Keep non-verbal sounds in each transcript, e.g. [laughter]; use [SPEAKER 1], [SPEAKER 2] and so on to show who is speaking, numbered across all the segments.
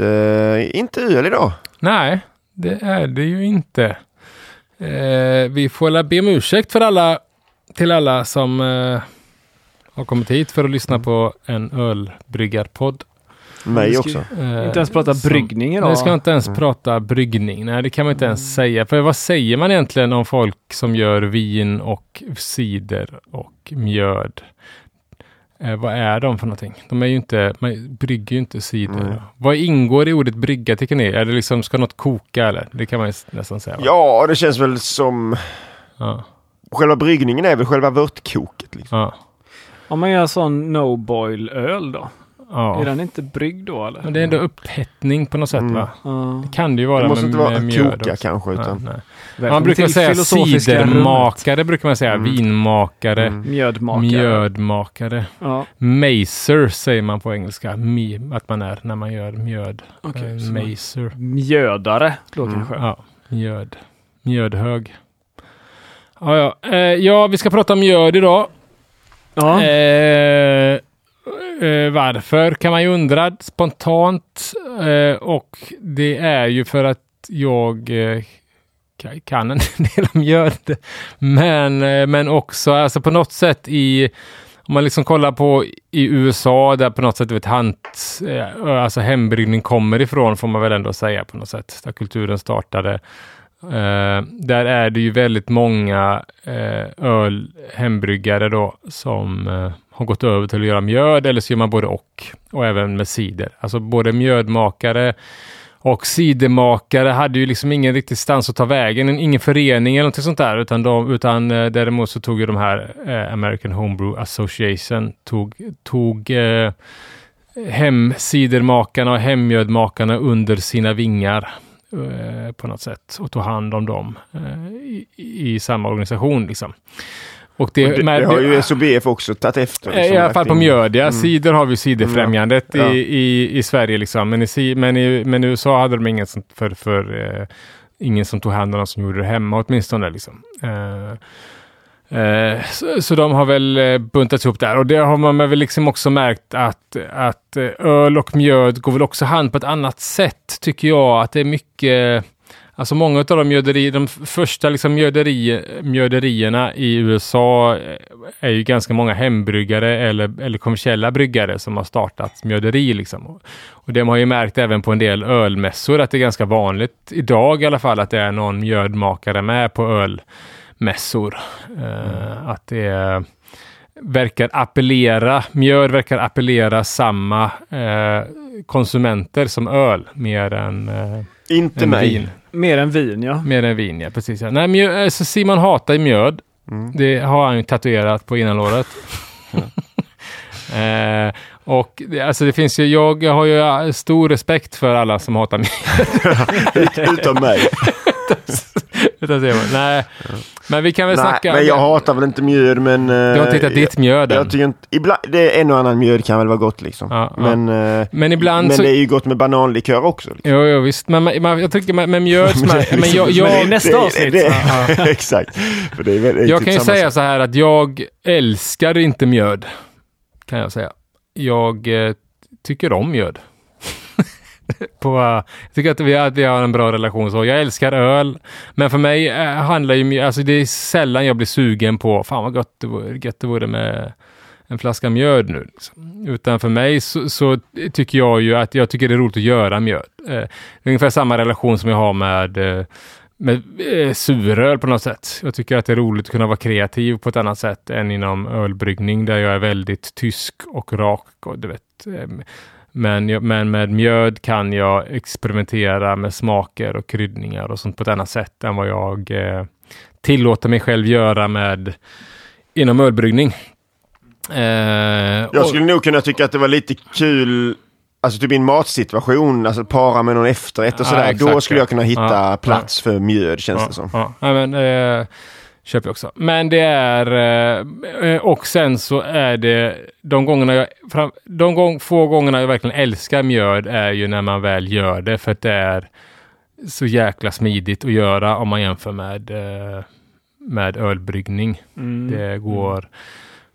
[SPEAKER 1] eh, inte öl idag.
[SPEAKER 2] nej, det är det ju inte. Eh, vi får la be om ursäkt för alla, till alla som eh, har kommit hit för att lyssna på en ölbryggarpodd.
[SPEAKER 1] Mig också.
[SPEAKER 2] Eh,
[SPEAKER 3] Inte ens prata
[SPEAKER 2] som-
[SPEAKER 3] bryggning idag.
[SPEAKER 2] Nej, ska inte ens prata bryggning. Nej, det kan man inte ens säga. För vad säger man egentligen om folk som gör vin och cider och mjöd? Eh, vad är de för någonting? De är ju inte, man brygger ju inte cider.
[SPEAKER 1] Mm.
[SPEAKER 2] Vad ingår i ordet brygga tycker ni? Är det liksom, ska något koka eller? Det kan man ju nästan säga. va?
[SPEAKER 1] Ja, det känns väl som...
[SPEAKER 2] Ja.
[SPEAKER 1] Själva bryggningen är väl själva vörtkoket. Liksom.
[SPEAKER 2] ja.
[SPEAKER 3] Om man gör sån no boil öl då?
[SPEAKER 2] ja.
[SPEAKER 3] Är den inte bryggd då eller?
[SPEAKER 2] Men det är ändå upphettning på något sätt
[SPEAKER 1] Mm.
[SPEAKER 2] va?
[SPEAKER 3] Ja.
[SPEAKER 2] Det kan det ju vara
[SPEAKER 1] Det måste
[SPEAKER 2] med,
[SPEAKER 1] inte vara
[SPEAKER 2] med
[SPEAKER 1] koka kanske.
[SPEAKER 2] Nej,
[SPEAKER 1] Utan,
[SPEAKER 2] nej.
[SPEAKER 3] Välkommen
[SPEAKER 2] Man brukar säga cidermakare, brukar man säga.
[SPEAKER 1] Mm.
[SPEAKER 2] Vinmakare.
[SPEAKER 1] Mm.
[SPEAKER 3] Mjödmakare.
[SPEAKER 2] Mjödmakare.
[SPEAKER 3] Ja,
[SPEAKER 2] Macer säger man på engelska. Mi, att man är när man gör mjöd.
[SPEAKER 3] okej.
[SPEAKER 2] Eh,
[SPEAKER 3] så man-
[SPEAKER 2] macer.
[SPEAKER 3] Mjödare då
[SPEAKER 1] Mm.
[SPEAKER 3] kanske?
[SPEAKER 2] Ja, mjöd. Mjödhög. Ja, ja. Eh, ja, vi ska prata om mjöd idag.
[SPEAKER 3] Ja.
[SPEAKER 2] Eh, eh, varför kan man ju undra spontant. Eh, och det är ju för att jag eh, kan en del om mjöd. Men, eh, men också alltså på något sätt i om man liksom kollar på i USA där på något sätt vet, hant, eh, alltså hembryggning kommer ifrån får man väl ändå säga på något sätt. Där kulturen startade. Eh, där är det ju väldigt många eh, öl, hembryggare då som eh, har gått över till att göra mjöd eller så gör man både och. Och även med cider. Alltså både mjödmakare och cidermakare hade ju liksom ingen riktig stans att ta vägen, ingen förening eller något sånt där, utan, de, utan eh, däremot så tog ju de här eh, American Homebrew Association, tog, tog eh, hemcidermakarna och hemmjödmakarna under sina vingar eh, på något sätt och tog hand om dem eh, i, i samma organisation liksom. Och det,
[SPEAKER 1] Och det,
[SPEAKER 2] med-
[SPEAKER 1] det har ju SOBF också tagit efter.
[SPEAKER 2] Eh,
[SPEAKER 1] liksom,
[SPEAKER 2] I alla fall på
[SPEAKER 1] in.
[SPEAKER 2] mjöd, ja.
[SPEAKER 1] Mm.
[SPEAKER 2] Cider har vi Ciderfrämjandet
[SPEAKER 1] Ja.
[SPEAKER 2] i, i, i Sverige liksom. Men i, men i, men i USA hade de ingen sånt för, för eh, ingen som tog hand om dem som gjorde det hemma åtminstone liksom. Eh, eh, så, så de har väl eh, buntats ihop där och det har man väl liksom också märkt att, att eh, öl och mjöd går väl också hand på ett annat sätt tycker jag. Att det är mycket Alltså många av de mjöderi, de första liksom mjöderi, mjöderierna i USA eh, är ju ganska många hembryggare eller, eller kommersiella bryggare som har startat mjöderi. Liksom. Och, det har man ju märkt även på en del ölmässor att det är ganska vanligt idag i alla fall att det är någon mjödmakare med på ölmässor. Eh, att det är, verkar appellera, mjöd verkar appellera samma eh, konsumenter som öl mer än eh,
[SPEAKER 1] Inte
[SPEAKER 2] än
[SPEAKER 1] mig.
[SPEAKER 2] vin.
[SPEAKER 3] Mer än vin ja.
[SPEAKER 2] Mer än vin, ja. Precis, ja. Nej, mjö, alltså Simon hatar ju mjöd.
[SPEAKER 1] Mm.
[SPEAKER 2] Det har han ju tatuerat på innanlåret. [laughs] eh, och alltså det finns ju, jag har ju stor respekt för alla som hatar mjöd. [laughs]
[SPEAKER 1] Utom mig. [laughs]
[SPEAKER 2] Utan Simon. Nej, men vi kan väl
[SPEAKER 1] Nej,
[SPEAKER 2] snacka.
[SPEAKER 1] men jag hatar väl inte mjöd men...
[SPEAKER 2] Du har inte hittat ditt mjöd än.
[SPEAKER 1] Jag tycker inte, ibland, det är en och annan mjöd kan väl vara gott liksom.
[SPEAKER 2] Ja, ja.
[SPEAKER 1] men eh,
[SPEAKER 2] Men ibland
[SPEAKER 1] men
[SPEAKER 2] så...
[SPEAKER 1] det är ju gott med bananlikör också. Liksom.
[SPEAKER 2] Jo, jo, visst. Men, man, jag tycker med, med mjöd... [laughs]
[SPEAKER 1] Men det är
[SPEAKER 2] men jag,
[SPEAKER 1] liksom-
[SPEAKER 2] jag,
[SPEAKER 3] det är nästa
[SPEAKER 1] det,
[SPEAKER 3] avsnitt.
[SPEAKER 1] Det, [laughs] [laughs] exakt. För det är väl, det är
[SPEAKER 2] Jag
[SPEAKER 1] typ
[SPEAKER 2] kan ju
[SPEAKER 1] samma
[SPEAKER 2] säga
[SPEAKER 1] sak.
[SPEAKER 2] så här att jag älskar inte mjöd. Kan jag säga. Jag eh, tycker om mjöd. [laughs] På, jag tycker att vi, att vi har en bra relation så. Jag älskar öl. Men för mig eh, handlar ju alltså det är sällan jag blir sugen på, fan vad gott det vore, gött det vore med en flaska mjöd nu. Liksom. Utan för mig så, så tycker jag ju att jag tycker det är roligt att göra mjöd. Eh, ungefär samma relation som jag har med eh, med eh, suröl på något sätt. Jag tycker att det är roligt att kunna vara kreativ på ett annat sätt än inom ölbryggning där jag är väldigt tysk och rak. Och du vet, eh, men, men med mjöd kan jag experimentera med smaker och kryddningar och sånt på ett annat sätt än vad jag eh, tillåter mig själv göra med inom ölbryggning. Eh,
[SPEAKER 1] Jag skulle nog kunna tycka att det var lite kul Alltså typ i en matsituation, alltså para med någon efterrätt och
[SPEAKER 2] Ja,
[SPEAKER 1] sådär. Då
[SPEAKER 2] exakt,
[SPEAKER 1] skulle
[SPEAKER 2] ja.
[SPEAKER 1] jag kunna hitta
[SPEAKER 2] Ja,
[SPEAKER 1] plats för mjöd känns det som.
[SPEAKER 2] Ja, ja men, eh, köper jag också. Men det är, eh, eh, och sen så är det, de gångerna jag, de gång, få gångerna jag verkligen älskar mjöd är ju när man väl gör det, för att det är så jäkla smidigt att göra om man jämför med, eh, med ölbryggning.
[SPEAKER 3] Mm.
[SPEAKER 2] Det går,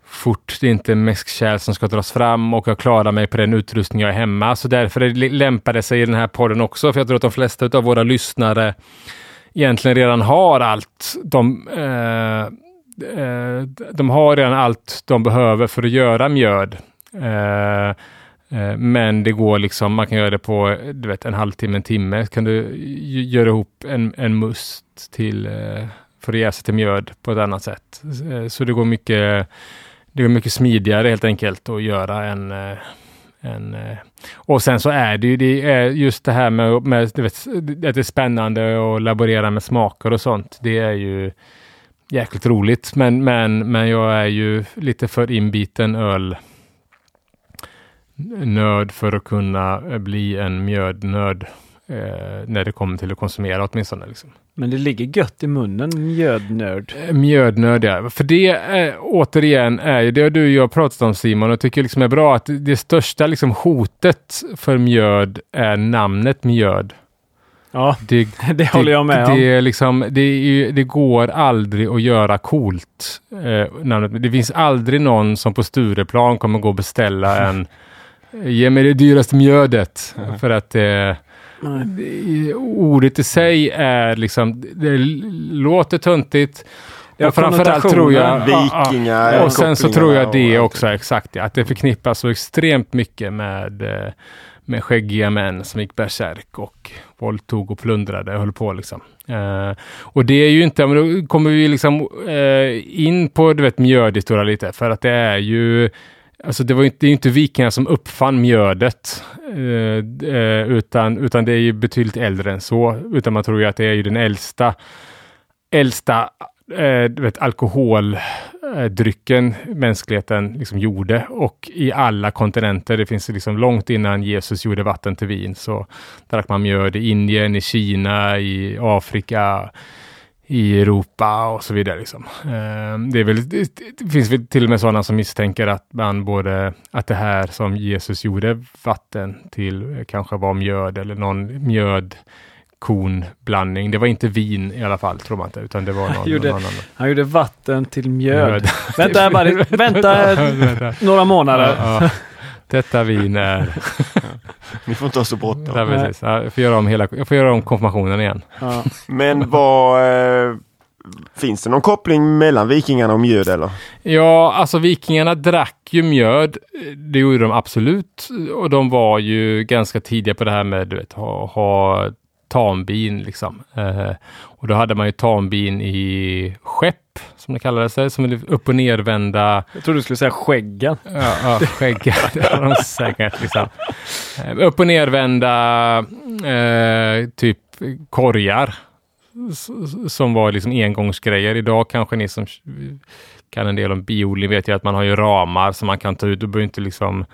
[SPEAKER 2] fort det är inte mäskkärl som ska dras fram och jag klarar mig på den utrustning jag är hemma. Så därför lämpar det sig i den här podden också, för jag tror att de flesta av våra lyssnare egentligen redan har allt de eh, eh, de har redan allt de behöver för att göra mjöd. Eh, eh, men det går liksom, man kan göra det på du vet, en halvtimme, en timme. Kan du göra ihop en, en must till, eh, för att jäsa till mjöd på ett annat sätt. Så det går mycket, det går mycket smidigare helt enkelt att göra en en, och sen så är det ju det är just det här med, med vet, att det är spännande och laborera med smaker och sånt. Det är ju jäkligt roligt. Men, men, men jag är ju lite för inbiten öl nörd för att kunna bli en mjödnörd eh, när det kommer till att konsumera åtminstone. Liksom.
[SPEAKER 3] Men det ligger gött i munnen, mjödnörd.
[SPEAKER 2] Eh, mjödnörd, ja. För det är, återigen är ju det du och jag pratat om Simon och tycker liksom är bra att det största liksom hotet för mjöd är namnet mjöd.
[SPEAKER 3] Ja, det, [laughs] det håller jag med
[SPEAKER 2] det,
[SPEAKER 3] om.
[SPEAKER 2] Det, liksom, det, det, går aldrig att göra coolt. Eh, Det finns aldrig någon som på Stureplan kommer gå och beställa en Ge mig det dyraste mjödet. Mm. [laughs] För att eh, ordet i sig är liksom, det låter töntigt. Ja, framförallt tror jag...
[SPEAKER 1] Vikingar.
[SPEAKER 2] och sen så tror jag det också, exakt. Att det förknippas så extremt mycket med eh, med skäggiga män som gick bärsärk och våldtog och plundrade och höll på liksom. Uh, och det är ju inte, men då kommer vi liksom uh, in på du vet mjödhistoria lite, för att det är ju Alltså det var inte, det är inte vikingarna som uppfann mjödet, eh, eh, utan, utan det är ju betydligt äldre än så. Utan man tror ju att det är ju den äldsta, äldsta eh, vet, alkoholdrycken eh, mänskligheten liksom gjorde och i alla kontinenter. Det finns liksom långt innan Jesus gjorde vatten till vin så drack man mjöd i Indien, i Kina, i Afrika, i Europa och så vidare. Liksom. Eh, det, väl, det, det finns väl till och med sådana som misstänker att man både att det här som Jesus gjorde vatten till kanske var mjöd eller någon mjöd konblandning. Det var inte vin i alla fall, tror man inte, utan det var någon,
[SPEAKER 3] han, gjorde,
[SPEAKER 2] någon annan.
[SPEAKER 3] Han gjorde vatten till mjöd. mjöd. vänta, bara, [laughs] vänta några månader. Ja, ja.
[SPEAKER 2] Detta vin är... [laughs]
[SPEAKER 1] Ni får inte ha så bråttom.
[SPEAKER 2] Ja, precis. Jag får göra om, hela, jag får göra om konfirmationen igen. Ja.
[SPEAKER 1] Men vad... Eh, finns det någon koppling mellan vikingarna och mjöd eller?
[SPEAKER 2] Ja, alltså vikingarna drack ju mjöd. Det gjorde de absolut. Och de var ju ganska tidiga på det här med att ha, ha tambin liksom. Eh, och då hade man ju tambin i skepp, som det kallades, det, som upp och nervända.
[SPEAKER 3] Jag trodde du skulle säga skäggen.
[SPEAKER 2] Ja, ja skäggen, [laughs] det var de säkert. Liksom. Eh, upp och nervända eh, typ korgar som var liksom engångsgrejer. Idag kanske ni som kan en del om biodling vet ju att man har ju ramar som man kan ta ut. Du behöver inte liksom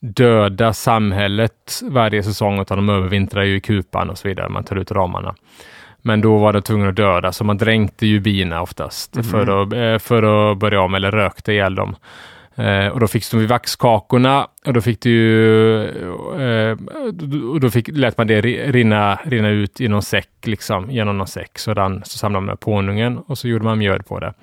[SPEAKER 2] döda samhället varje säsong, utan de övervintrar ju i kupan och så vidare. Man tar ut ramarna. Men då var det tvungen att döda, så man dränkte ju bina oftast mm. för, att, eh, för att börja om, eller rökte ihjäl dem. Eh, och då fick de vaxkakorna och då fick du ju, eh, och då fick, lät man det rinna, rinna ut i någon säck, liksom, genom någon säck. Så, den, så samlade man pånungen och så gjorde man mjöd på det.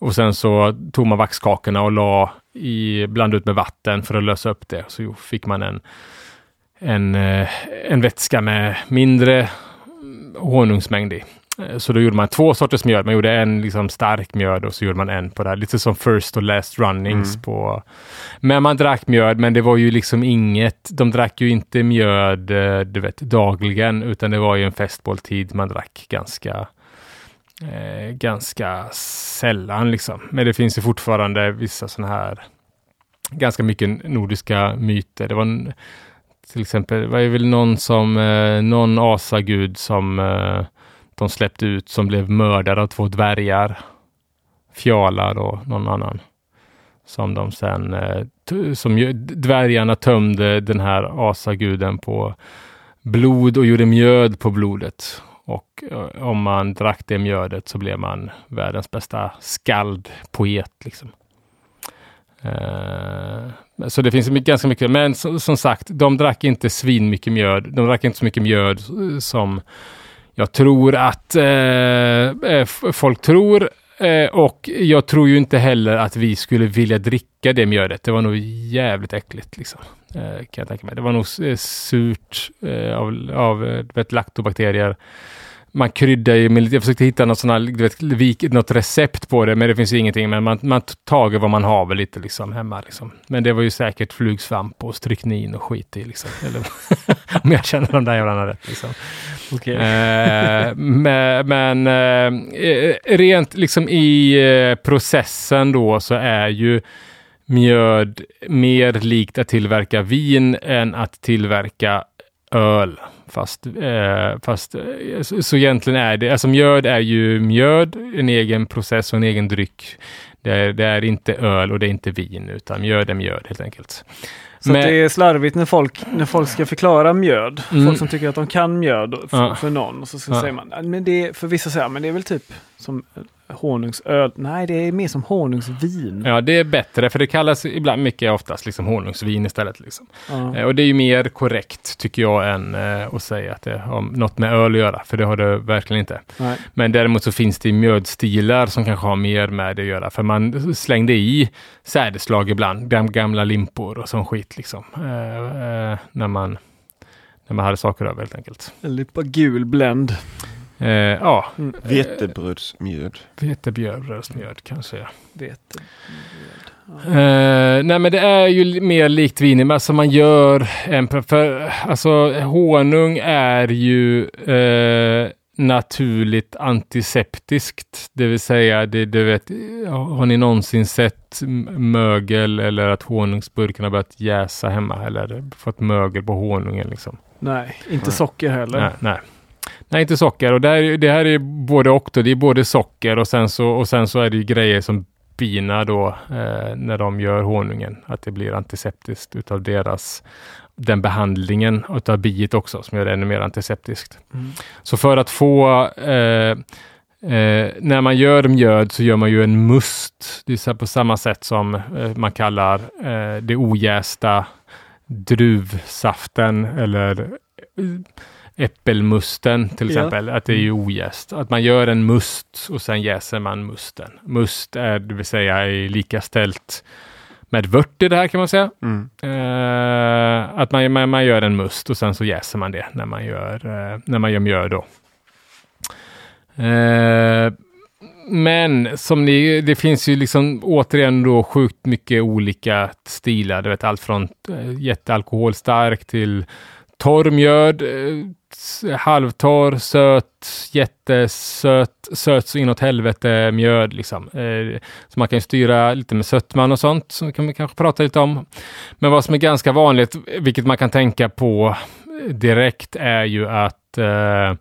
[SPEAKER 2] Och sen så tog man vaxkakorna och la i, blandade ut med vatten för att lösa upp det. Så fick man en, en, eh, en vätska med mindre honungsmängd i. Eh, så då gjorde man två sorters mjöd. Man gjorde en liksom stark mjöd och så gjorde man en på det här. Lite som first och last runnings mm. på... Men man drack mjöd, men det var ju liksom inget... De drack ju inte mjöd, eh, du vet, dagligen, utan det var ju en festmåltid man drack ganska eh, ganska sällan liksom. Men det finns ju fortfarande vissa sådana här ganska mycket nordiska myter. Det var en, till exempel, var det väl någon som, eh, någon asagud som eh, de släppte ut som blev mördad av två dvärgar. Fjalar och någon annan. Som de sen, eh, som dvärgarna tömde den här asaguden på blod och gjorde mjöd på blodet. Och eh, om man drack det mjödet så blev man världens bästa skald, poet. Liksom. Uh, så det finns ganska mycket, men som, som sagt, de drack inte svin mycket mjöd. De drack inte så mycket mjöd eh, som jag tror att uh, folk tror. eh, och jag tror ju inte heller att vi skulle vilja dricka det mjödet. Det var nog jävligt äckligt liksom. Eh, kan jag tänka mig. Det var nog surt eh, av, av vet, laktobakterier man kryddar ju med lite, jag försökte hitta något, såna, du vet, något recept på det, men det finns ju ingenting. Men man, man tager vad man har väl lite liksom hemma. Liksom. Men det var ju säkert flugsvamp och stryknin och skit i. Liksom. Eller, [laughs] om jag känner de där jävlarna rätt. Liksom. Okay. Eh, men, men eh, rent liksom i eh, processen då så är ju mjöd mer likt att tillverka vin än att tillverka öl. Fast, eh, fast eh, så, så egentligen är det, alltså mjöd är ju mjöd, en egen process och en egen dryck. Det är, det är inte öl och det är inte vin, utan mjöd är mjöd helt enkelt.
[SPEAKER 3] Så Men, det är slarvigt när folk, när folk ska förklara mjöd. Mm. Folk som tycker att de kan mjöd för, ja. för någon. Och så, så ja. säger man, men det, för vissa säger men det är väl typ som honungsöl. Nej, det är mer som honungsvin.
[SPEAKER 2] Ja, det är bättre för det kallas ibland mycket oftast liksom honungsvin istället. Liksom. Ja. Eh, och det är ju mer korrekt tycker jag än eh, att säga att det har något med öl att göra, för det har det verkligen inte. Nej. Men däremot så finns det mjödstilar som kanske har mer med det att göra, för man slängde i sädeslag ibland, gamla limpor och sån skit liksom. Eh, när man när man hade saker över helt enkelt.
[SPEAKER 3] En limpa gul bländ.
[SPEAKER 2] Eh, ja.
[SPEAKER 1] Mm. Vetebrödsmjöd.
[SPEAKER 2] Vetebrödsmjöd kanske. Vetebröd. Eh, nej men det är ju mer likt vin, alltså man gör en, för alltså honung är ju eh, naturligt antiseptiskt, det vill säga, det, du vet, har ni någonsin sett mögel eller att honungsburken har börjat jäsa hemma eller fått mögel på honungen liksom?
[SPEAKER 3] Nej, inte socker heller.
[SPEAKER 2] Nej, nej. Nej, inte socker. Och det här, det här är både och. Då. Det är både socker och sen så, och sen så är det grejer som bina då eh, när de gör honungen. Att det blir antiseptiskt utav deras den behandlingen utav biet också som gör det ännu mer antiseptiskt. Mm. Så för att få eh, Eh, när man gör mjöd så gör man ju en must. Det är på samma sätt som eh, man kallar eh, det ojästa druvsaften eller eh, äppelmusten till exempel, ja. att det är ju ojäst. Att man gör en must och sen jäser man musten. Must är, det vill säga, är lika ställt med vört i det här kan man säga. Mm. Uh, att man, man, man, gör en must och sen så jäser man det när man gör, uh, när man gör mjöd då. Uh, men som ni, det finns ju liksom återigen då sjukt mycket olika stilar. Du vet allt från jättealkoholstark till torr mjöd, eh, halvtorr, söt, jättesöt, söt så inåt helvete mjöd liksom. Eh, så man kan styra lite med sötman och sånt, som kan vi kanske prata lite om. Men vad som är ganska vanligt, vilket man kan tänka på direkt, är ju att eh,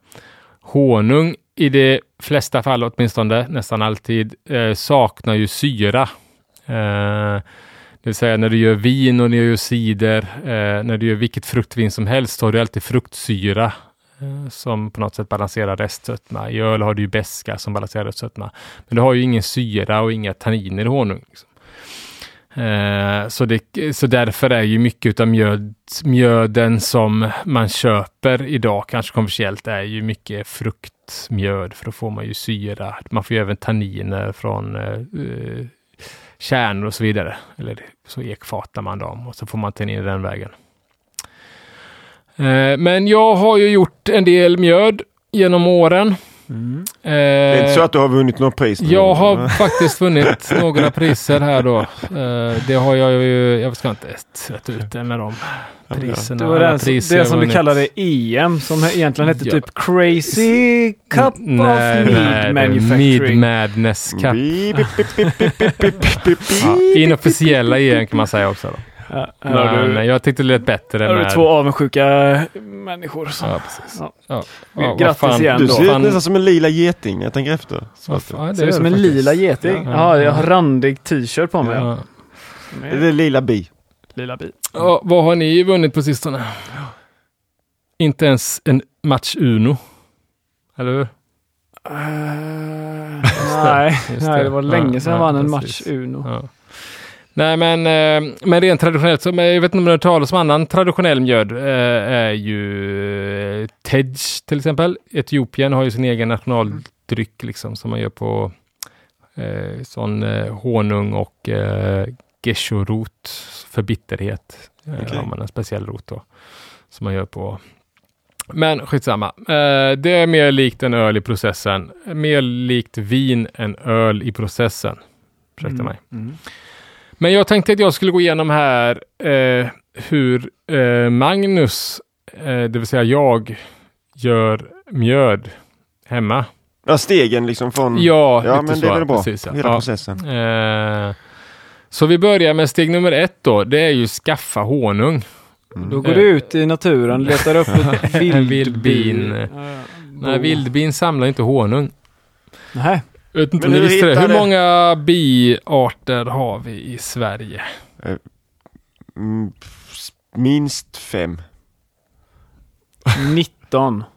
[SPEAKER 2] honung i de flesta fall åtminstone, nästan alltid, eh, saknar ju syra. Eh, det vill säga när du gör vin och när du gör cider, eh, när du gör vilket fruktvin som helst, så har du alltid fruktsyra eh, som på något sätt balanserar restsötma. I öl har du ju beska som balanserar restsötma. Men du har ju ingen syra och inga tanniner i honung. Liksom. Eh, så, det, så därför är ju mycket av mjöd, mjöden som man köper idag, kanske kommersiellt, är ju mycket fruktmjöd, för då får man ju syra. Man får ju även tanniner från eh, eh kärnor och så vidare. Eller så ekfatar man dem och så får man ta in den vägen. Eh, men jag har ju gjort en del mjöd genom åren.
[SPEAKER 1] Mm. Eh, det är inte så att du har vunnit något pris?
[SPEAKER 2] Jag har faktiskt vunnit några priser här då. Eh, det har jag ju, jag ska inte tvätta ut det med dem priserna.
[SPEAKER 3] Det var den, priser det som du kallade EM som egentligen hette ja. typ Crazy Cup
[SPEAKER 2] N of Mead Manufacturing. Mead Madness Cup. ja, inofficiella EM kan man säga också. Då. Ja, men, du, jag tyckte det lät bättre.
[SPEAKER 3] Här har du två avundsjuka människor. Så. Ja, precis. Ja. Ja.
[SPEAKER 1] Ja, Grattis igen Du ser ut nästan som en lila geting. Jag tänker efter.
[SPEAKER 3] Fan, det ser ut som en faktiskt. lila geting? Ja, jag har randig t-shirt på mig. Ja.
[SPEAKER 1] Det är lila bi.
[SPEAKER 3] Lila bi.
[SPEAKER 2] Ja, vad har ni vunnit på sistone? Inte ens en match Uno. Eller hur? Uh,
[SPEAKER 3] nej, det. nej, det var länge sedan jag vann en match Uno.
[SPEAKER 2] Nej, men, eh, men rent traditionellt, så, jag vet inte om det talas om annan traditionell mjöd, eh, är ju eh, Tej till exempel. Etiopien har ju sin egen nationaldryck liksom som man gör på eh, sån eh, honung och eh, gesho-rot för bitterhet. Eh,
[SPEAKER 1] Okej.
[SPEAKER 2] Har man en speciell rot då som man gör på. Men skitsamma. Eh, det är mer likt en öl i processen. Mer likt vin än öl i processen. Ursäkta mig.
[SPEAKER 3] Mm.
[SPEAKER 2] Men jag tänkte att jag skulle gå igenom här eh, hur eh, Magnus, eh, det vill säga jag, gör mjöd hemma.
[SPEAKER 1] Ja, stegen liksom från...
[SPEAKER 2] Ja,
[SPEAKER 1] ja
[SPEAKER 2] lite
[SPEAKER 1] men
[SPEAKER 2] så,
[SPEAKER 1] det är väl bra.
[SPEAKER 2] Precis, ja.
[SPEAKER 1] Hela
[SPEAKER 2] Ja.
[SPEAKER 1] processen.
[SPEAKER 2] Eh, så vi börjar med steg nummer ett då. Det är ju skaffa honung.
[SPEAKER 3] Då går du ut i naturen, letar upp ett
[SPEAKER 2] En [laughs]
[SPEAKER 3] vildbin.
[SPEAKER 2] vildbin.
[SPEAKER 3] Eh,
[SPEAKER 2] Nej, vildbin samlar inte honung.
[SPEAKER 3] Nej.
[SPEAKER 2] Vet inte
[SPEAKER 1] Men
[SPEAKER 2] om ni
[SPEAKER 1] hur
[SPEAKER 2] visste det. Hur
[SPEAKER 1] det?
[SPEAKER 2] många biarter har vi i Sverige?
[SPEAKER 1] Mm, s- minst fem.
[SPEAKER 3] 19. [laughs]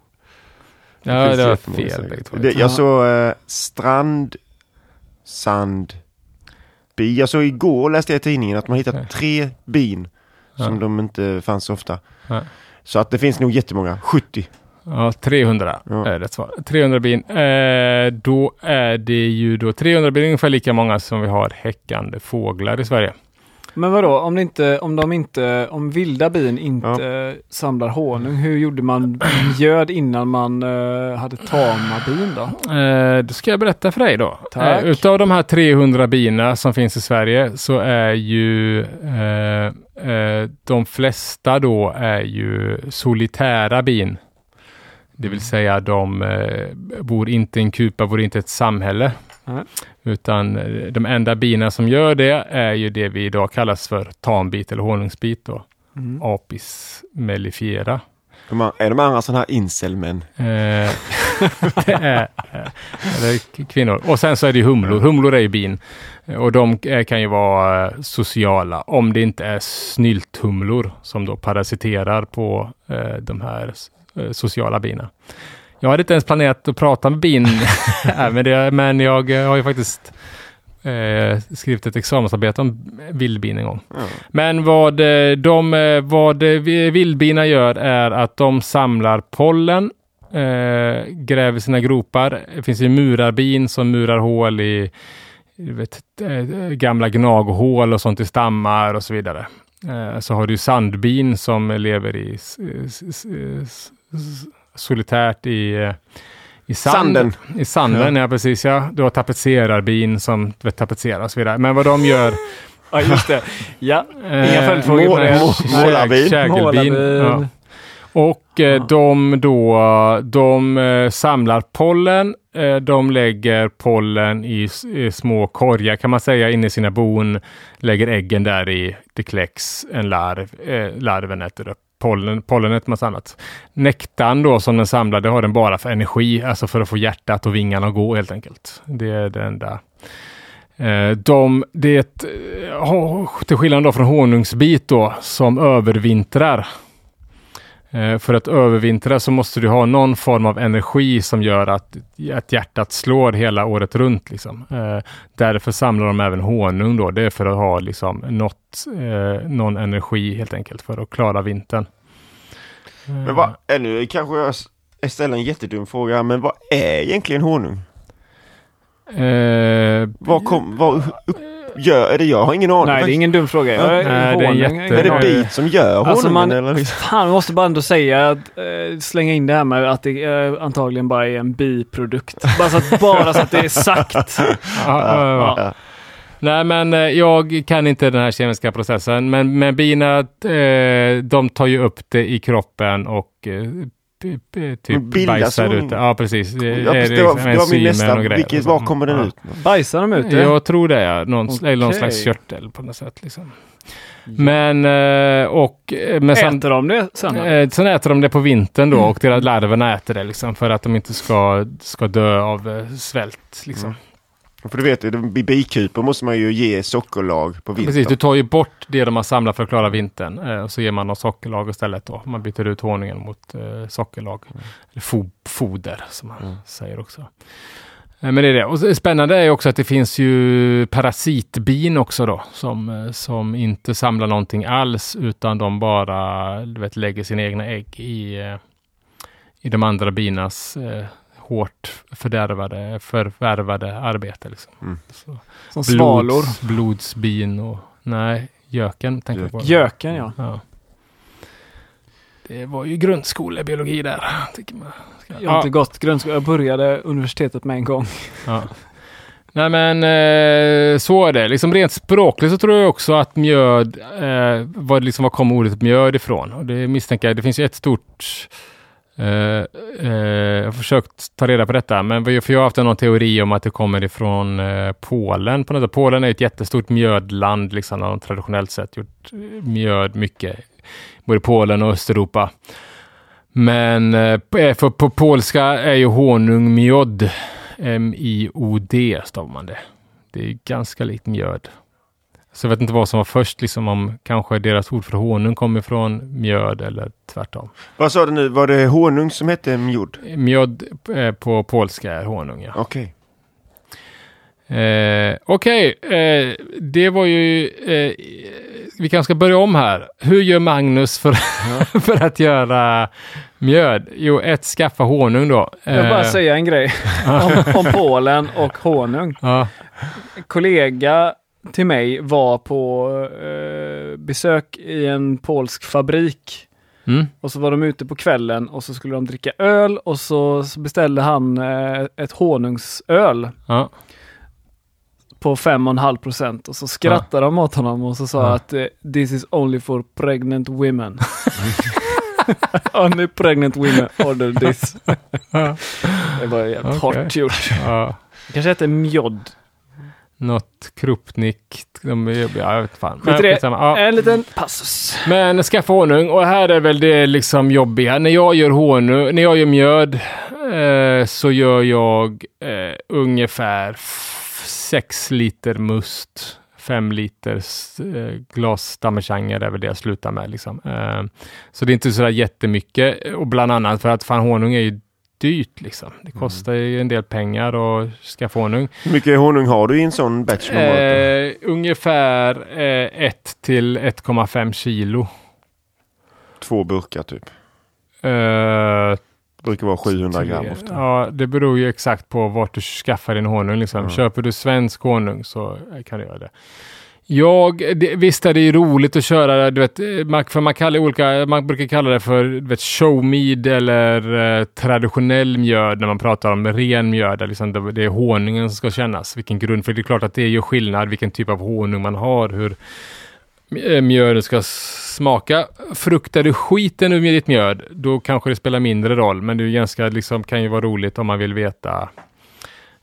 [SPEAKER 2] Ja, det var fel.
[SPEAKER 1] Det, jag såg eh, strand, sand, bi. Jag såg igår läste jag i tidningen att man hittat
[SPEAKER 2] Nej.
[SPEAKER 1] tre bin som
[SPEAKER 2] Ja.
[SPEAKER 1] de inte fanns så ofta.
[SPEAKER 2] Nej.
[SPEAKER 1] Så att det finns nog jättemånga. 70.
[SPEAKER 2] Ja, 300
[SPEAKER 1] Ja.
[SPEAKER 2] är rätt svar. 300 bin. Eh, då är det ju då 300 bin är ungefär lika många som vi har häckande fåglar i Sverige.
[SPEAKER 3] Men vadå, om, det inte, om de inte, om vilda bin inte samlar honung, hur gjorde man mjöd innan man eh, hade tama bin då?
[SPEAKER 2] Eh, då ska jag berätta för dig då.
[SPEAKER 3] Tack.
[SPEAKER 2] Eh, utav de här 300 bina som finns i Sverige så är ju eh, eh, de flesta då är ju solitära bin. Det vill säga de eh, bor inte i en kupa, bor inte i ett samhälle.
[SPEAKER 3] Nej.
[SPEAKER 2] Utan eh, de enda bina som gör det är ju det vi idag kallas för tambit eller honungsbit då.
[SPEAKER 3] Mm.
[SPEAKER 2] Apis mellifera.
[SPEAKER 1] De a- är de andra sådana här incelmän?
[SPEAKER 2] Eh, [laughs] det är, det är kvinnor. Och sen så är det ju humlor. Humlor är ju bin. Och de eh, kan ju vara sociala om det inte är snylthumlor som då parasiterar på eh, de här sociala bina. Jag hade inte ens planerat att prata med bin, [laughs] men, det, men jag eh, har ju faktiskt eh, skrivit ett examensarbete om vildbin en gång.
[SPEAKER 1] Ja.
[SPEAKER 2] Men vad, eh, de, eh, vad eh, vi- vildbina gör är att de samlar pollen, eh, gräver sina gropar. Det finns ju murarbin som murar hål i vet, eh, gamla gnaghål och sånt i stammar och så vidare. Eh, så har du sandbin som lever i solitärt i, eh, i sand.
[SPEAKER 1] Sanden.
[SPEAKER 2] I sanden, ja. precis. Ja. Du har tapetserarbin som vet, tapetserar och så vidare. Men vad de gör [laughs]
[SPEAKER 3] Ja, just det. Ja, inga
[SPEAKER 2] Eh,
[SPEAKER 3] följdfrågor på
[SPEAKER 1] mål-
[SPEAKER 3] det.
[SPEAKER 1] mål-
[SPEAKER 3] Nej.
[SPEAKER 1] målarbin.
[SPEAKER 2] Kägelbin. Ja. Och eh,
[SPEAKER 3] Ja.
[SPEAKER 2] de då, de eh, samlar pollen. Eh, de lägger pollen i, i små korgar kan man säga inne i sina bon. Lägger äggen där i. Det kläcks en larv. Larven äter upp pollen, pollenet, massa annat. Nektarn då som den samlar, det har den bara för energi, alltså för att få hjärtat och vingarna att gå helt enkelt. Det är det enda. Eh, de, det, eh, till skillnad då från honungsbit då, som övervintrar. Eh, För att övervintra så måste du ha någon form av energi som gör att, att hjärtat slår hela året runt. Liksom. Eh, därför samlar de även honung då. Det är för att ha liksom, något, eh, någon energi helt enkelt för att klara vintern.
[SPEAKER 1] Men vad, nu kanske jag ställer en jättedum fråga, men vad är egentligen honung?
[SPEAKER 2] Eh,
[SPEAKER 1] Vad kom, upp, gör, är det jag har ingen aning.
[SPEAKER 3] Nej, det är ingen dum fråga. Jag,
[SPEAKER 2] Nej, det är jätte-
[SPEAKER 1] Är det bit som gör honungen
[SPEAKER 3] Alltså, man-
[SPEAKER 1] eller liksom?
[SPEAKER 3] Fan, jag måste bara ändå säga att eh, slänga in det här med att det eh, antagligen bara är en biprodukt. Bara så att, bara så att det är sagt. [laughs]
[SPEAKER 2] ja, ja, ja.
[SPEAKER 1] Ja.
[SPEAKER 2] Nej, men eh, jag kan inte den här kemiska processen. Men, men bina, eh, de tar ju upp det i kroppen och eh, typ
[SPEAKER 1] Men bildas
[SPEAKER 2] bajsar ut. Ja, precis.
[SPEAKER 1] Ja, precis, det, var, det var min
[SPEAKER 2] enzymer
[SPEAKER 1] nästa, vilket, var
[SPEAKER 2] sånt.
[SPEAKER 1] kommer den
[SPEAKER 2] Ja.
[SPEAKER 1] ut?
[SPEAKER 3] Bajsar de ut det?
[SPEAKER 2] Jag tror det, ja. Någon, eller någon slags körtel på något sätt. Liksom. Men, eh, och, eh, men sen,
[SPEAKER 3] Äter de det sen?
[SPEAKER 2] eh, sen äter de det på vintern då
[SPEAKER 1] Mm.
[SPEAKER 2] och deras larverna äter det liksom, för att de inte ska, ska dö av eh, svält. Liksom.
[SPEAKER 1] Mm. För du vet, i bikupor måste man ju ge sockerlag på vintern.
[SPEAKER 2] Precis, du tar ju bort det de har samlat för att klara vintern eh, och så ger man något sockerlag istället då. Man byter ut honungen mot eh, sockerlag. Eller fo foder som man
[SPEAKER 1] Mm.
[SPEAKER 2] säger också. Eh, men det är det. Och spännande är också att det finns ju parasitbin också då som, som inte samlar någonting alls utan de bara du vet, lägger sina egna ägg i, i de andra binas eh, hårt fördärvade, förvärvade arbete. Liksom.
[SPEAKER 1] Mm.
[SPEAKER 3] Som Blods, svalor.
[SPEAKER 2] Blodsbin och nej, göken tänker jag på.
[SPEAKER 3] Göken ja. ja.
[SPEAKER 2] Det var ju grundskolebiologi där. Tycker man.
[SPEAKER 3] Jag har inte gått grundskola. Jag började universitetet med en gång. Ja.
[SPEAKER 2] Nej men eh, så är det. Liksom rent språkligt så tror jag också att mjöd, eh, var, liksom, var kom ordet mjöd ifrån? Och det misstänker jag, det finns ju ett stort Uh, uh, jag har försökt ta reda på detta, men för jag har haft någon teori om att det kommer ifrån uh, Polen. På något Polen är ett jättestort mjödland, liksom, har traditionellt sett gjort mjöd mycket, både Polen och Östeuropa. Men för på polska är ju honung mjod, M-I-O-D stavar man det. Det är ganska likt mjöd. Så jag vet inte vad som var först, liksom om kanske deras ord för honung kommer från mjöd eller tvärtom.
[SPEAKER 1] Vad sa du nu, var det honung som hette mjod?
[SPEAKER 2] Mjöd eh, på polska är honung, ja.
[SPEAKER 1] Okej. Okay.
[SPEAKER 2] Eh, Okej, okay. eh, det var ju... Eh, vi kanske ska börja om här. Hur gör Magnus för, ja. [laughs] för att göra mjöd? Jo, ett, skaffa honung då.
[SPEAKER 3] Jag vill bara eh, säga en grej [laughs] om, om Polen och honung. Ja. Kollega till mig var på eh, besök i en polsk fabrik. Mm. Och så var de ute på kvällen och så skulle de dricka öl och så, så beställde han eh, ett honungsöl. Ja. På 5,5 procent och så skrattade ja. de åt honom och så sa ja. att eh, this is only for pregnant women. [laughs] only pregnant women order this. [laughs] det var jävligt okay. hårt gjort. Ja. Kanske hette mjod
[SPEAKER 2] något Krupnik. De, ja, jag vet fan.
[SPEAKER 3] Men, det, ja. En liten passus.
[SPEAKER 2] Men skaffa honung och här är väl det liksom jobbiga. När jag gör honung, när jag gör mjöd eh, så gör jag eh, ungefär 6 liter must. 5 liter eh, glas damejeanner är väl det jag slutar med. Liksom. Eh, så det är inte sådär jättemycket och bland annat för att fan honung är ju dyrt liksom. Det mm. kostar mm. ju en del pengar att skaffa honung.
[SPEAKER 1] Hur mycket honung har du i en sån batch?
[SPEAKER 2] Eh, ungefär eh, 1 till 1,5 kilo.
[SPEAKER 1] Två burkar typ? Eh, det brukar vara 700 gram ofta.
[SPEAKER 2] Ja, det beror ju exakt på vart du skaffar din honung. Liksom. Mm. Köper du svensk honung så kan du göra det. Jag, det, visst är det ju roligt att köra, du vet, för man, kallar olika, man brukar kalla det för du vet, showmead eller eh, traditionell mjöd när man pratar om ren mjöd. Liksom det, det är honungen som ska kännas, vilken grund, för det är klart att det gör skillnad vilken typ av honung man har, hur eh, mjöden ska smaka. Fruktar du skiten ur ditt mjöd, då kanske det spelar mindre roll, men det är ganska, liksom, kan ju vara roligt om man vill veta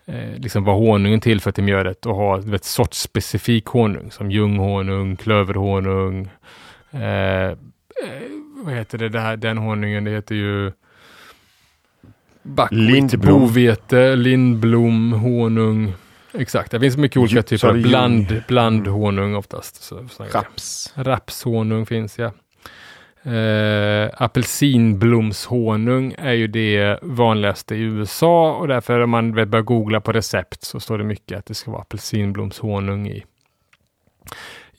[SPEAKER 2] eh, liksom vad honungen tillför till mjölet och ha ett sortspecifik honung som ljunghonung, klöverhonung. Eh, eh, vad heter det, det här, den honungen? Det heter ju
[SPEAKER 1] Lindblom.
[SPEAKER 2] bovete, lindblom, honung. Exakt, det finns mycket olika typer av bland, blandhonung oftast. Så,
[SPEAKER 1] Raps.
[SPEAKER 2] Rapshonung finns ja. Eh, apelsinblomshonung är ju det vanligaste i USA och därför om man börjar googla på recept så står det mycket att det ska vara apelsinblomshonung i.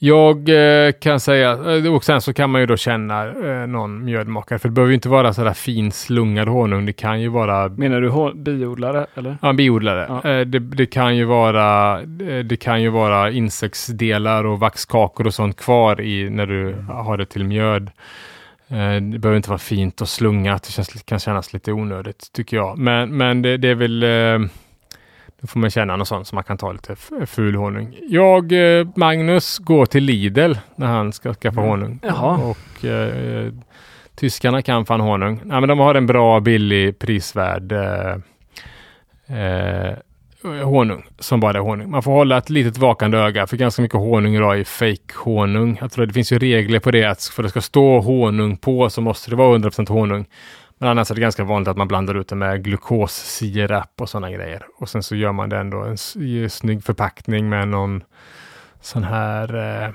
[SPEAKER 2] Jag eh, kan säga, eh, och sen så kan man ju då känna eh, någon mjödmakare, för det behöver ju inte vara sådär fin slungad honung. Det kan ju vara...
[SPEAKER 3] Menar du biodlare eller?
[SPEAKER 2] Ja, biodlare. Ja. Eh, det, det, kan ju vara, eh, det kan ju vara insektsdelar och vaxkakor och sånt kvar i när du mm. har det till mjöd. Eh, det behöver inte vara fint och slungat. Det känns, kan kännas lite onödigt tycker jag. Men, men det, det är väl då får man känna något sånt som man kan ta lite ful honung. Jag, eh, Magnus, går till Lidl när han ska skaffa mm. honung.
[SPEAKER 3] Jaha.
[SPEAKER 2] Och eh, tyskarna kan fan honung. Nej, men de har en bra, billig, prisvärd eh, eh, honung som bara är honung. Man får hålla ett litet vakande öga för ganska mycket honung idag är fake honung. Jag tror det finns ju regler på det att för att det ska stå honung på så måste det vara 100% honung. Men annars är det ganska vanligt att man blandar ut det med glukossirap och sådana grejer. Och sen så gör man det ändå en snygg förpackning med någon sån här eh,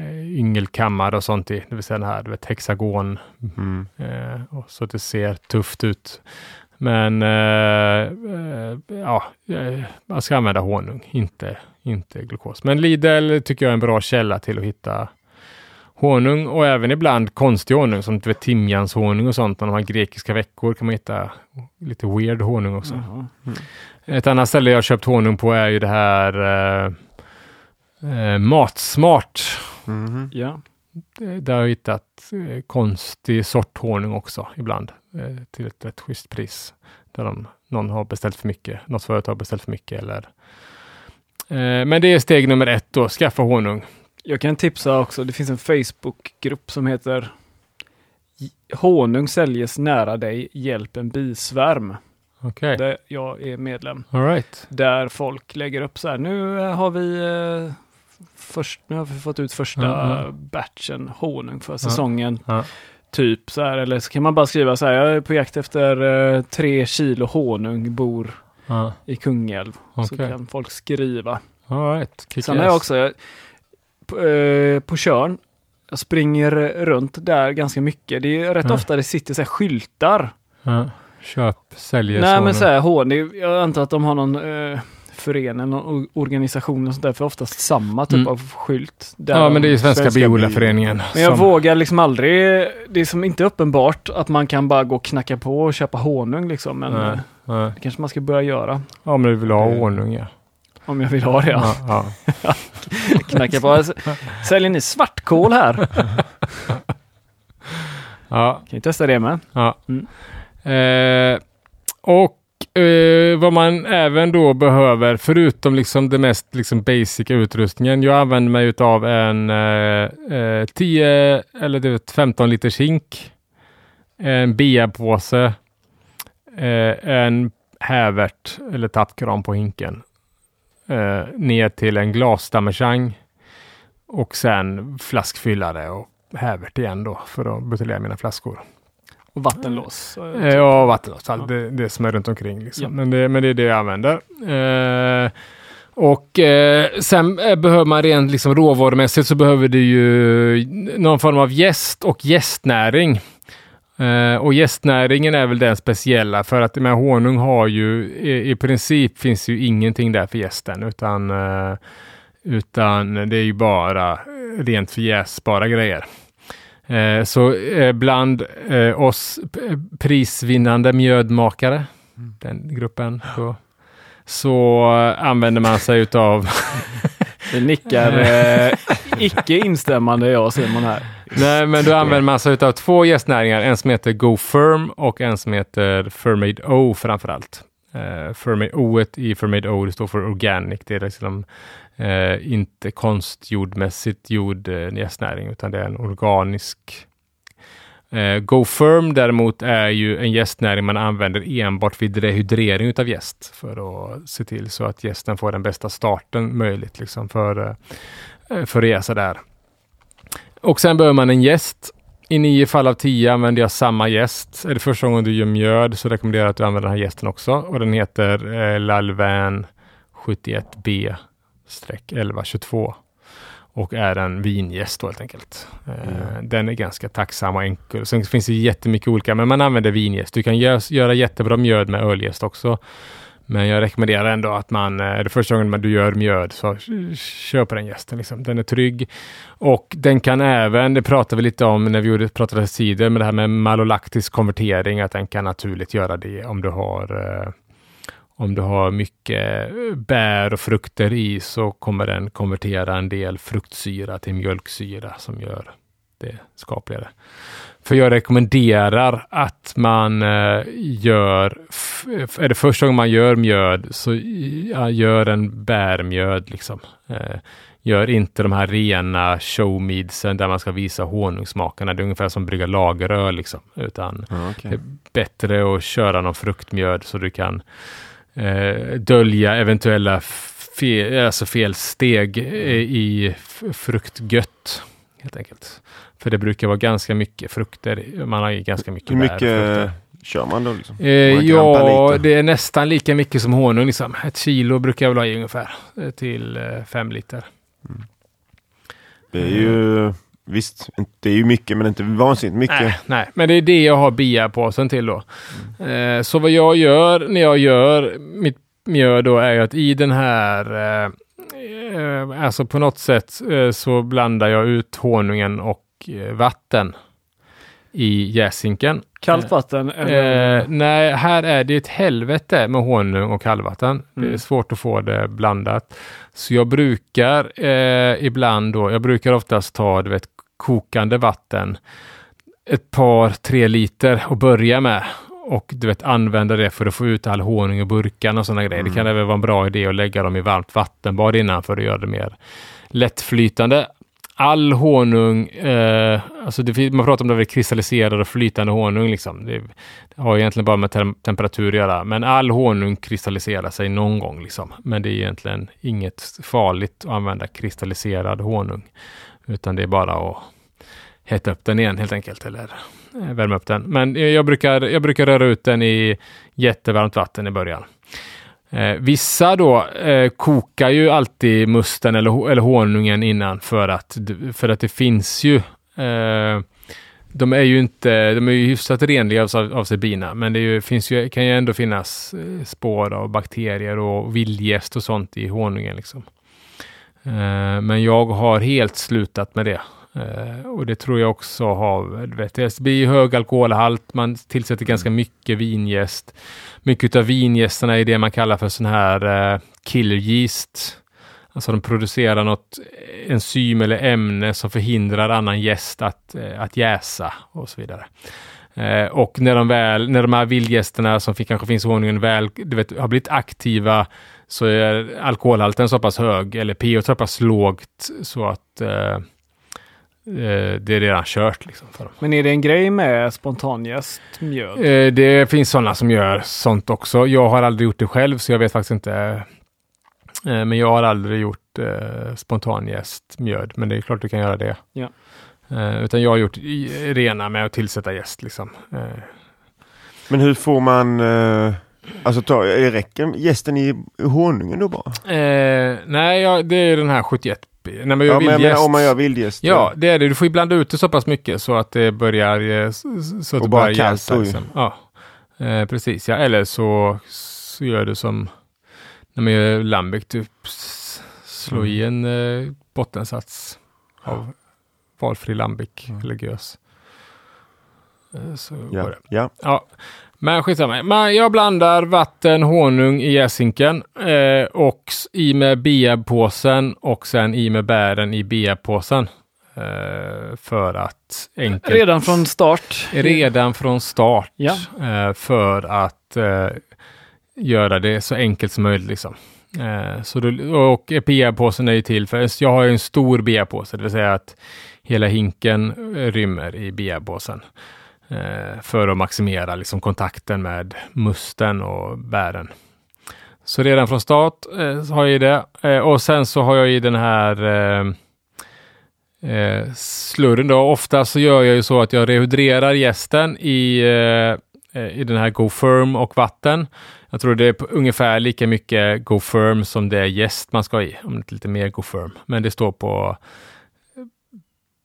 [SPEAKER 2] eh, yngelkammare och sånt i, det vill säga den här du vet, hexagon. Mm. Eh, och så att det ser tufft ut. Men eh, eh, ja, eh, man ska använda honung, inte, inte glukos. Men Lidl tycker jag är en bra källa till att hitta honung och även ibland konstig honung som vet, timjanshonung och sånt. När de har grekiska veckor kan man hitta lite weird honung också. Mm. Ett annat ställe jag har köpt honung på är ju det här eh, eh, Matsmart.
[SPEAKER 3] Mm. Ja.
[SPEAKER 2] Där har jag hittat eh, konstig sorthonung också ibland eh, till ett rätt schysst pris. Där de, någon har beställt för mycket, något företag har beställt för mycket eller eh, men det är steg nummer ett då, skaffa honung.
[SPEAKER 3] Jag kan tipsa också, det finns en Facebookgrupp som heter Honung säljes nära dig, hjälp en bisvärm.
[SPEAKER 2] Okay.
[SPEAKER 3] Där jag är medlem.
[SPEAKER 2] All right.
[SPEAKER 3] Där folk lägger upp så här, nu har vi eh, först, nu har vi fått ut första mm. batchen honung för säsongen.
[SPEAKER 2] Mm.
[SPEAKER 3] Typ så här, eller så kan man bara skriva så här, jag är på jakt efter uh, tre kilo honung, bor
[SPEAKER 2] mm.
[SPEAKER 3] i Kungälv. Okay. Så kan folk skriva.
[SPEAKER 2] All right.
[SPEAKER 3] Sen har jag också, jag, på, uh, på Körn, jag springer runt där ganska mycket. Det är rätt ofta det sitter så skyltar.
[SPEAKER 2] Köp, säljer
[SPEAKER 3] Nej men så här honung, jag antar att de har någon uh, förening, någon organisation och sånt där, för oftast samma typ mm. av skylt.
[SPEAKER 2] ja, men det är Svenska, Svenska Bioodlarföreningen.
[SPEAKER 3] Men jag som... vågar liksom aldrig, det är som inte uppenbart att man kan bara gå och knacka på och köpa honung liksom, men nej, nej. det kanske man ska börja göra.
[SPEAKER 2] Ja, om du vill ha honung ja.
[SPEAKER 3] Om jag vill ha det
[SPEAKER 2] ja. ja,
[SPEAKER 3] ja. [laughs] knacka på. Säljer ni svartkål här? [laughs]
[SPEAKER 2] ja.
[SPEAKER 3] Kan ju testa det med.
[SPEAKER 2] Ja. Mm. Eh, och Uh, vad man även då behöver, förutom liksom det mest liksom basica utrustningen. Jag använder mig av en uh, 10 eller det 15 liters hink, en biapåse, en hävert eller tappkran på hinken, ner till en glasdamejeanne och sen flaskfyllare och hävert igen då för att buteljera mina flaskor.
[SPEAKER 3] Och vattenlås?
[SPEAKER 2] Eh, ja, vattenlås. Ja. Det, det som är runt omkring. Liksom. Ja. Men, det, men det är det jag använder. Eh, och eh, sen eh, behöver man rent liksom, råvarumässigt så behöver du ju någon form av gäst och gästnäring. Eh, och gästnäringen är väl den speciella för att med honung har ju i, i princip finns ju ingenting där för gästen utan, eh, utan det är ju bara rent förjäsbara grejer. Eh, så bland oss prisvinnande mjödmakare, mm. den gruppen, så, så använder man sig utav [laughs]
[SPEAKER 3] Det nickar [laughs] icke instämmande jag ser man här.
[SPEAKER 2] Nej, men då använder man sig av två gästnäringar, en som heter Go Firm och en som heter Firmade O framförallt. Uh, Fermade O i Fermade O det står för organic. Det är liksom uh, inte konstjordmässigt gjord uh, gästnäring utan det är en organisk. Uh, Go Firm däremot är ju en gästnäring man använder enbart vid rehydrering av gäst för att se till så att gästen får den bästa starten möjligt liksom för, för resa där. Och sen behöver man en gäst i nio fall av tio använder jag samma gäst. Är det första gången du gör mjöd så rekommenderar jag att du använder den här gästen också. Och den heter eh, Lalvan 71B 1122 och är en vingäst helt enkelt. Mm. Den är ganska tacksam och enkel. Sen finns det jättemycket olika, men man använder vingäst. Du kan göra, göra jättebra mjöd med ölgäst också. Men jag rekommenderar ändå att man, är det första gången du gör mjöd, så kör på den gästen. Liksom. Den är trygg. Och den kan även, det pratade vi lite om när vi gjorde, pratade cider, med det här med malolaktisk konvertering, att den kan naturligt göra det om du har eh, om du har mycket bär och frukter i så kommer den konvertera en del fruktsyra till mjölksyra som gör det skapligare. För jag rekommenderar att man eh, gör, är det första gången man gör mjöd, så gör en bärmjöd. Liksom. Eh, gör inte de här rena showmeadsen där man ska visa honungssmakerna. Det är ungefär som brygga lageröl. Liksom. Utan
[SPEAKER 1] mm, okay.
[SPEAKER 2] det är bättre att köra någon fruktmjöd så du kan eh, dölja eventuella fel, alltså felsteg i fruktgött. Helt enkelt. För det brukar vara ganska mycket frukter. Man har ju ganska mycket
[SPEAKER 1] Hur mycket kör man då? Liksom?
[SPEAKER 2] Eh, ja, det är nästan lika mycket som honung. Liksom. Ett kilo brukar jag väl ha i ungefär eh, till eh, fem liter. Mm.
[SPEAKER 1] Det är ju Visst, det är ju mycket men inte vansinnigt mycket.
[SPEAKER 2] Nej, nej, men det är det jag har biapåsen till då. Mm. Eh, så vad jag gör när jag gör mitt mjöl då är att i den här, alltså på något sätt så blandar jag ut honungen och vatten i jäsinken.
[SPEAKER 3] Kallt vatten?
[SPEAKER 2] Eh, nej, här är det ett helvete med honung och kallvatten. Mm. Det är mm. svårt att få det blandat. Så jag brukar eh, ibland då, jag brukar oftast ta du vet, kokande vatten ett par, tre liter och börja med och du vet använda det för att få ut all honung i burkarna och sådana grejer. Mm. Det kan även vara en bra idé att lägga dem i varmt vattenbad innan för att göra det mer lättflytande. All honung, eh, alltså det, man pratar om det kristalliserad och flytande honung. Liksom. Det, det har egentligen bara med tem temperatur att göra, men all honung kristalliserar sig någon gång. Liksom. Men det är egentligen inget farligt att använda kristalliserad honung, utan det är bara att hetta upp den igen helt enkelt, eller eh, värma upp den. Men jag brukar, jag brukar röra ut den i jättevarmt vatten i början. Eh, vissa då eh, kokar ju alltid musten eller, eller honungen innan för att, för att det finns ju eh, de är ju inte, de är ju hyfsat renliga av, av sig bina, men det ju, finns ju, kan ju ändå finnas eh, spår av bakterier och vildgäst och sånt i honungen. Liksom. Eh, men jag har helt slutat med det. Uh, och det tror jag också har, vet, det blir hög alkoholhalt, man tillsätter ganska mm. mycket vingäst. Mycket av vingästerna är det man kallar för sån här uh, killer yeast. Alltså de producerar något enzym eller ämne som förhindrar annan gäst att, uh, att jäsa och så vidare. och när de väl, när de här vildgästerna som kanske finns i honungen väl, du vet, har blivit aktiva så är alkoholhalten så pass hög eller pH så pass lågt så att Eh, det är redan kört. Liksom för dem.
[SPEAKER 3] Men är det en grej med spontanjäst mjöd?
[SPEAKER 2] Eh, det finns sådana som gör sånt också. Jag har aldrig gjort det själv, så jag vet faktiskt inte. Eh, men jag har aldrig gjort spontanjäst mjöd, men det är klart du kan göra det.
[SPEAKER 3] Ja.
[SPEAKER 2] Utan jag har gjort rena med att tillsätta jäst. Liksom.
[SPEAKER 1] Men hur får man Alltså ta, räcker gästen i honungen då bara?
[SPEAKER 2] Eh, nej, ja, det är den här 71 Nej, men
[SPEAKER 1] ja, men, om man gör vildgäst?
[SPEAKER 2] Ja, det är det. Du får ju blanda ut det så pass mycket så att det börjar... Eh, så att
[SPEAKER 1] och det bara kallt liksom.
[SPEAKER 2] Ja, eh, precis. Ja, eller så, så gör du som när man gör lambic, typ slå mm. i en eh, bottensats av valfri lambic mm. eller gös. Eh, så
[SPEAKER 1] ja.
[SPEAKER 2] går det.
[SPEAKER 1] Ja.
[SPEAKER 2] ja. Men skitsamma. jag blandar vatten, honung i jäsinken eh, och i med biapåsen och sen i med bären i biapåsen. Eh, för att enkelt...
[SPEAKER 3] Redan från start?
[SPEAKER 2] Redan från start.
[SPEAKER 3] Ja.
[SPEAKER 2] Eh, för att eh, göra det så enkelt som möjligt. Liksom. Eh, så då, och biapåsen är ju till för, jag har en stor biapåse, det vill säga att hela hinken rymmer i biapåsen eh, Eh, för att maximera liksom, kontakten med musten och bären. Så redan från start eh, har jag det. Eh, och sen så har jag i den här eh, eh, slurren då. Ofta så gör jag ju så att jag rehydrerar gästen i, eh, eh i den här Go Firm och vatten. Jag tror det är ungefär lika mycket Go Firm som det är gäst man ska ha i, om inte lite mer Go Firm. Men det står på eh,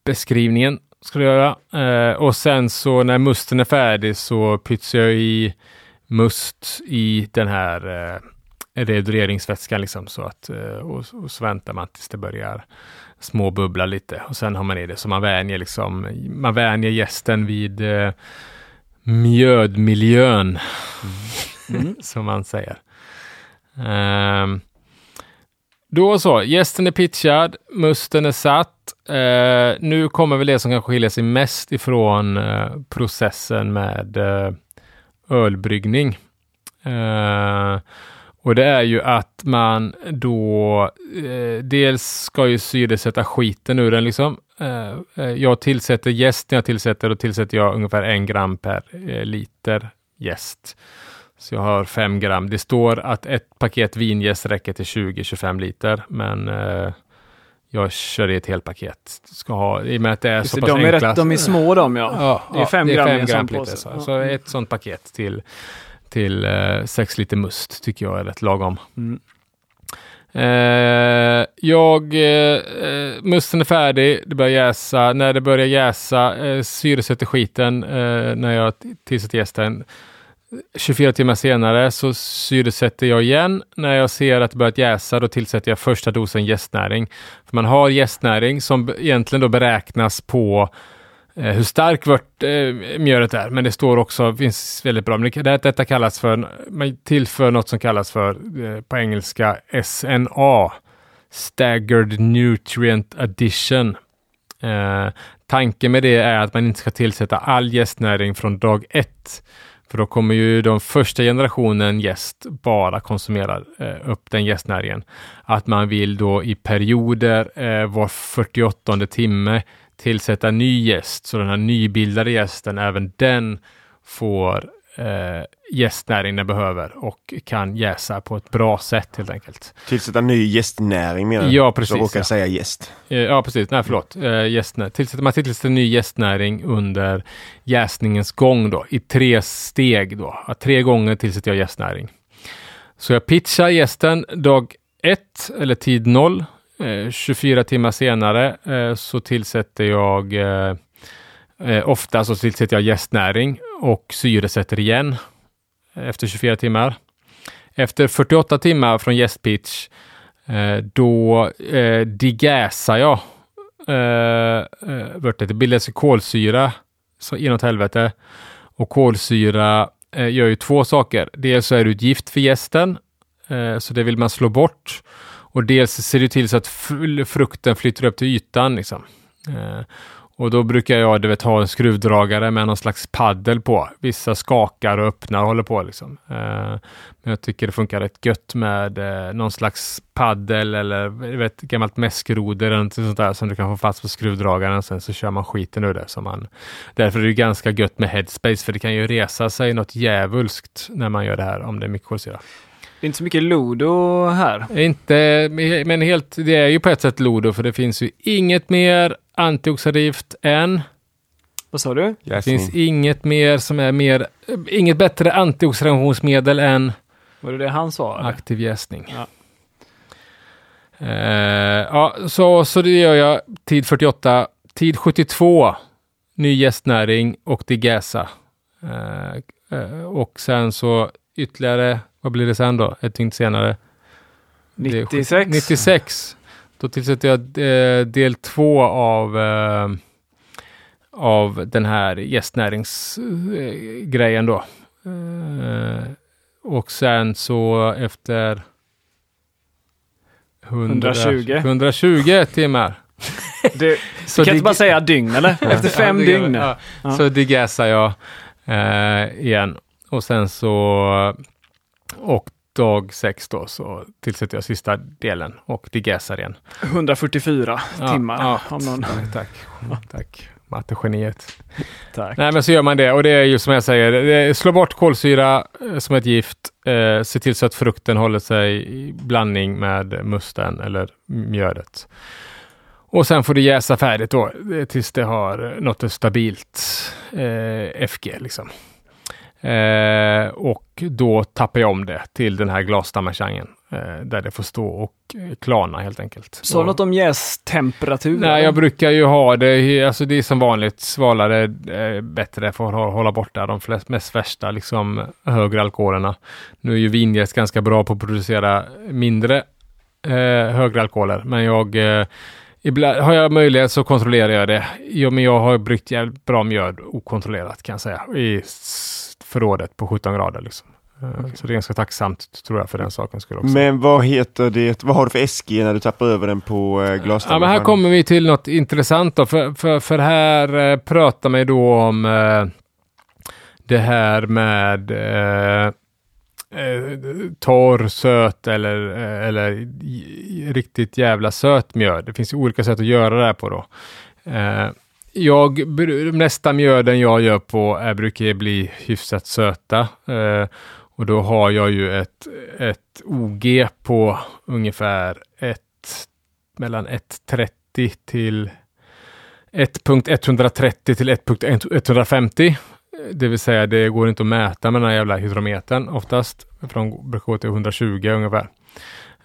[SPEAKER 2] beskrivningen ska du göra. Eh, och sen så när musten är färdig så pytsar jag i must i den här eh, redureringsvätskan liksom så att eh, och, och så väntar man tills det börjar småbubbla lite och sen har man i det så man vänjer liksom, man vänjer gästen vid eh, mjödmiljön mm. [laughs] som man säger. Um, då så, gästen är pitchad, musten är satt. Eh, nu kommer väl det som kanske skiljer sig mest ifrån eh, processen med eh, ölbryggning. Eh, och det är ju att man då eh, dels ska ju syresätta skiten ur den liksom. Eh, eh, jag tillsätter jäst när jag tillsätter, då tillsätter jag ungefär en gram per eh, liter jäst. Så jag har 5 gram. Det står att ett paket vingäst räcker till 20-25 liter, men eh, jag kör i ett helt paket. Ska ha, I och med att det är Just så pass
[SPEAKER 3] de
[SPEAKER 2] är
[SPEAKER 3] rätt, De är små de ja.
[SPEAKER 2] ja
[SPEAKER 3] det är 5 gram, fem gram
[SPEAKER 2] liter. Så. så ett sånt paket till, till 6 eh, liter must tycker jag är rätt lagom.
[SPEAKER 3] Mm.
[SPEAKER 2] Eh, jag, eh, musten är färdig, det börjar jäsa. När det börjar jäsa, eh, syresätter skiten eh, när jag tillsätter jästen 24 timmar senare så syresätter jag igen. När jag ser att det börjat jäsa, då tillsätter jag första dosen jästnäring. För man har jästnäring som egentligen då beräknas på eh, hur stark vört, eh, mjölet är. Men det står också, finns väldigt bra, men det, detta kallas för, man tillför något som kallas för, eh, på engelska, SNA. Staggered Nutrient Addition. Eh, tanken med det är att man inte ska tillsätta all jästnäring från dag ett. För då kommer ju den första generationen gäst bara konsumera eh, upp den gästnäringen. Att man vill då i perioder eh, var 48 timme tillsätta ny gäst, så den här nybildade gästen, även den får eh, jästnäring den behöver och kan jäsa på ett bra sätt helt enkelt.
[SPEAKER 1] Tillsätta ny jästnäring menar
[SPEAKER 2] du? Ja, precis. Så
[SPEAKER 1] råkar
[SPEAKER 2] ja.
[SPEAKER 1] säga gäst.
[SPEAKER 2] Eh, ja, precis. Nej, förlåt. Eh, jästnä tillsätter, man tillsätter ny jästnäring under jäsningens gång då, i tre steg då. Att tre gånger tillsätter jag jästnäring. Så jag pitchar gästen dag ett eller tid noll. Eh, 24 timmar senare eh, så tillsätter jag Eh, ofta så tillsätter jag jästnäring och syresätter igen efter 24 timmar. Efter 48 timmar från jästpitch eh, då eh, degasar jag eh, eh Det bildas kolsyra så inåt helvete. Och kolsyra eh, gör ju två saker. Dels så är det ett gift för gästen, eh, så det vill man slå bort. Och dels ser det till så att frukten flyttar upp till ytan. Liksom. Eh, och då brukar jag du vet, ha en skruvdragare med någon slags paddel på. Vissa skakar och öppnar och håller på. Liksom. Eh, men jag tycker det funkar rätt gött med eh, någon slags paddel eller vet, gammalt mäskroder eller något sånt där som du kan få fast på skruvdragaren. Sen så kör man skiten ur det. Som man, därför är det ganska gött med headspace för det kan ju resa sig något djävulskt när man gör det här om det är mycket kolsyra.
[SPEAKER 3] Det är inte så mycket Ludo här.
[SPEAKER 2] Inte, men helt, det är ju på ett sätt Ludo för det finns ju inget mer antioxidivt än
[SPEAKER 3] vad sa du?
[SPEAKER 2] Det finns inget mer som är mer, inget bättre antioxidationsmedel än
[SPEAKER 3] Var det det han sa?
[SPEAKER 2] Aktiv jäsning. Ja. Uh, ja, så, så det gör jag tid 48. Tid 72, ny gästnäring och digäsa. Uh, uh, och sen så ytterligare, vad blir det sen då? Ett dygn senare?
[SPEAKER 3] 96.
[SPEAKER 2] 96. Då tillsätter jag eh, del två av, eh, av den här gästnäringsgrejen då. Eh, och sen så efter
[SPEAKER 3] 100, 120.
[SPEAKER 2] 120 timmar. [laughs]
[SPEAKER 3] Du, [laughs] så du kan inte bara säga dygn eller? Efter fem ja, dygn. Ja.
[SPEAKER 2] Ja. Så digasar jag igen. Och sen så och dag sex då så tillsätter jag sista delen och degasar igen.
[SPEAKER 3] 144 ja, timmar. Ja,
[SPEAKER 2] om någon... Tack, tack. tack. Mattegeniet. Tack. Nej men så gör man det och det är ju som jag säger, slå bort kolsyra eh, som ett gift. Eh, se till så att frukten håller sig i blandning med musten eller mjölet. Och sen får det jäsa färdigt då eh, tills det har nått ett stabilt eh, FG liksom. Eh, och då tappar jag om det till den här glasdammachangen eh, där det får stå och eh, klarna helt enkelt.
[SPEAKER 3] Så
[SPEAKER 2] och,
[SPEAKER 3] något om jästemperatur?
[SPEAKER 2] Nej, jag brukar ju ha det, alltså det är som vanligt svalare, eh, bättre för att hålla borta de flest, mest värsta, liksom högre alkoholerna. Nu är ju vinjäst ganska bra på att producera mindre högre alkoholer, men jag Ibland har jag möjlighet så kontrollerar jag det. Ja, men jag har bryggt jävligt bra mjöd okontrollerat kan jag säga. I förrådet på 17 grader. Liksom. Eh, okay. Så det är ganska tacksamt tror jag för den saken skulle också.
[SPEAKER 1] Men vad heter det, vad har du för SG när du tappar över den på eh,
[SPEAKER 2] Ja men här kommer vi till något intressant då. För, för, för här eh, pratar man ju då om eh, det här med eh, torr, söt eller, eller riktigt jävla söt mjöd. Det finns olika sätt att göra det här på då. Eh, jag, nästa mjöden jag gör på är, brukar bli hyfsat söta. Eh, och då har jag ju ett, ett OG på ungefär ett, mellan 1,30 till 1.130 till 1.150. Det vill säga det går inte att mäta med den här jävla hydrometern oftast. För de brukar gå till 120 ungefär.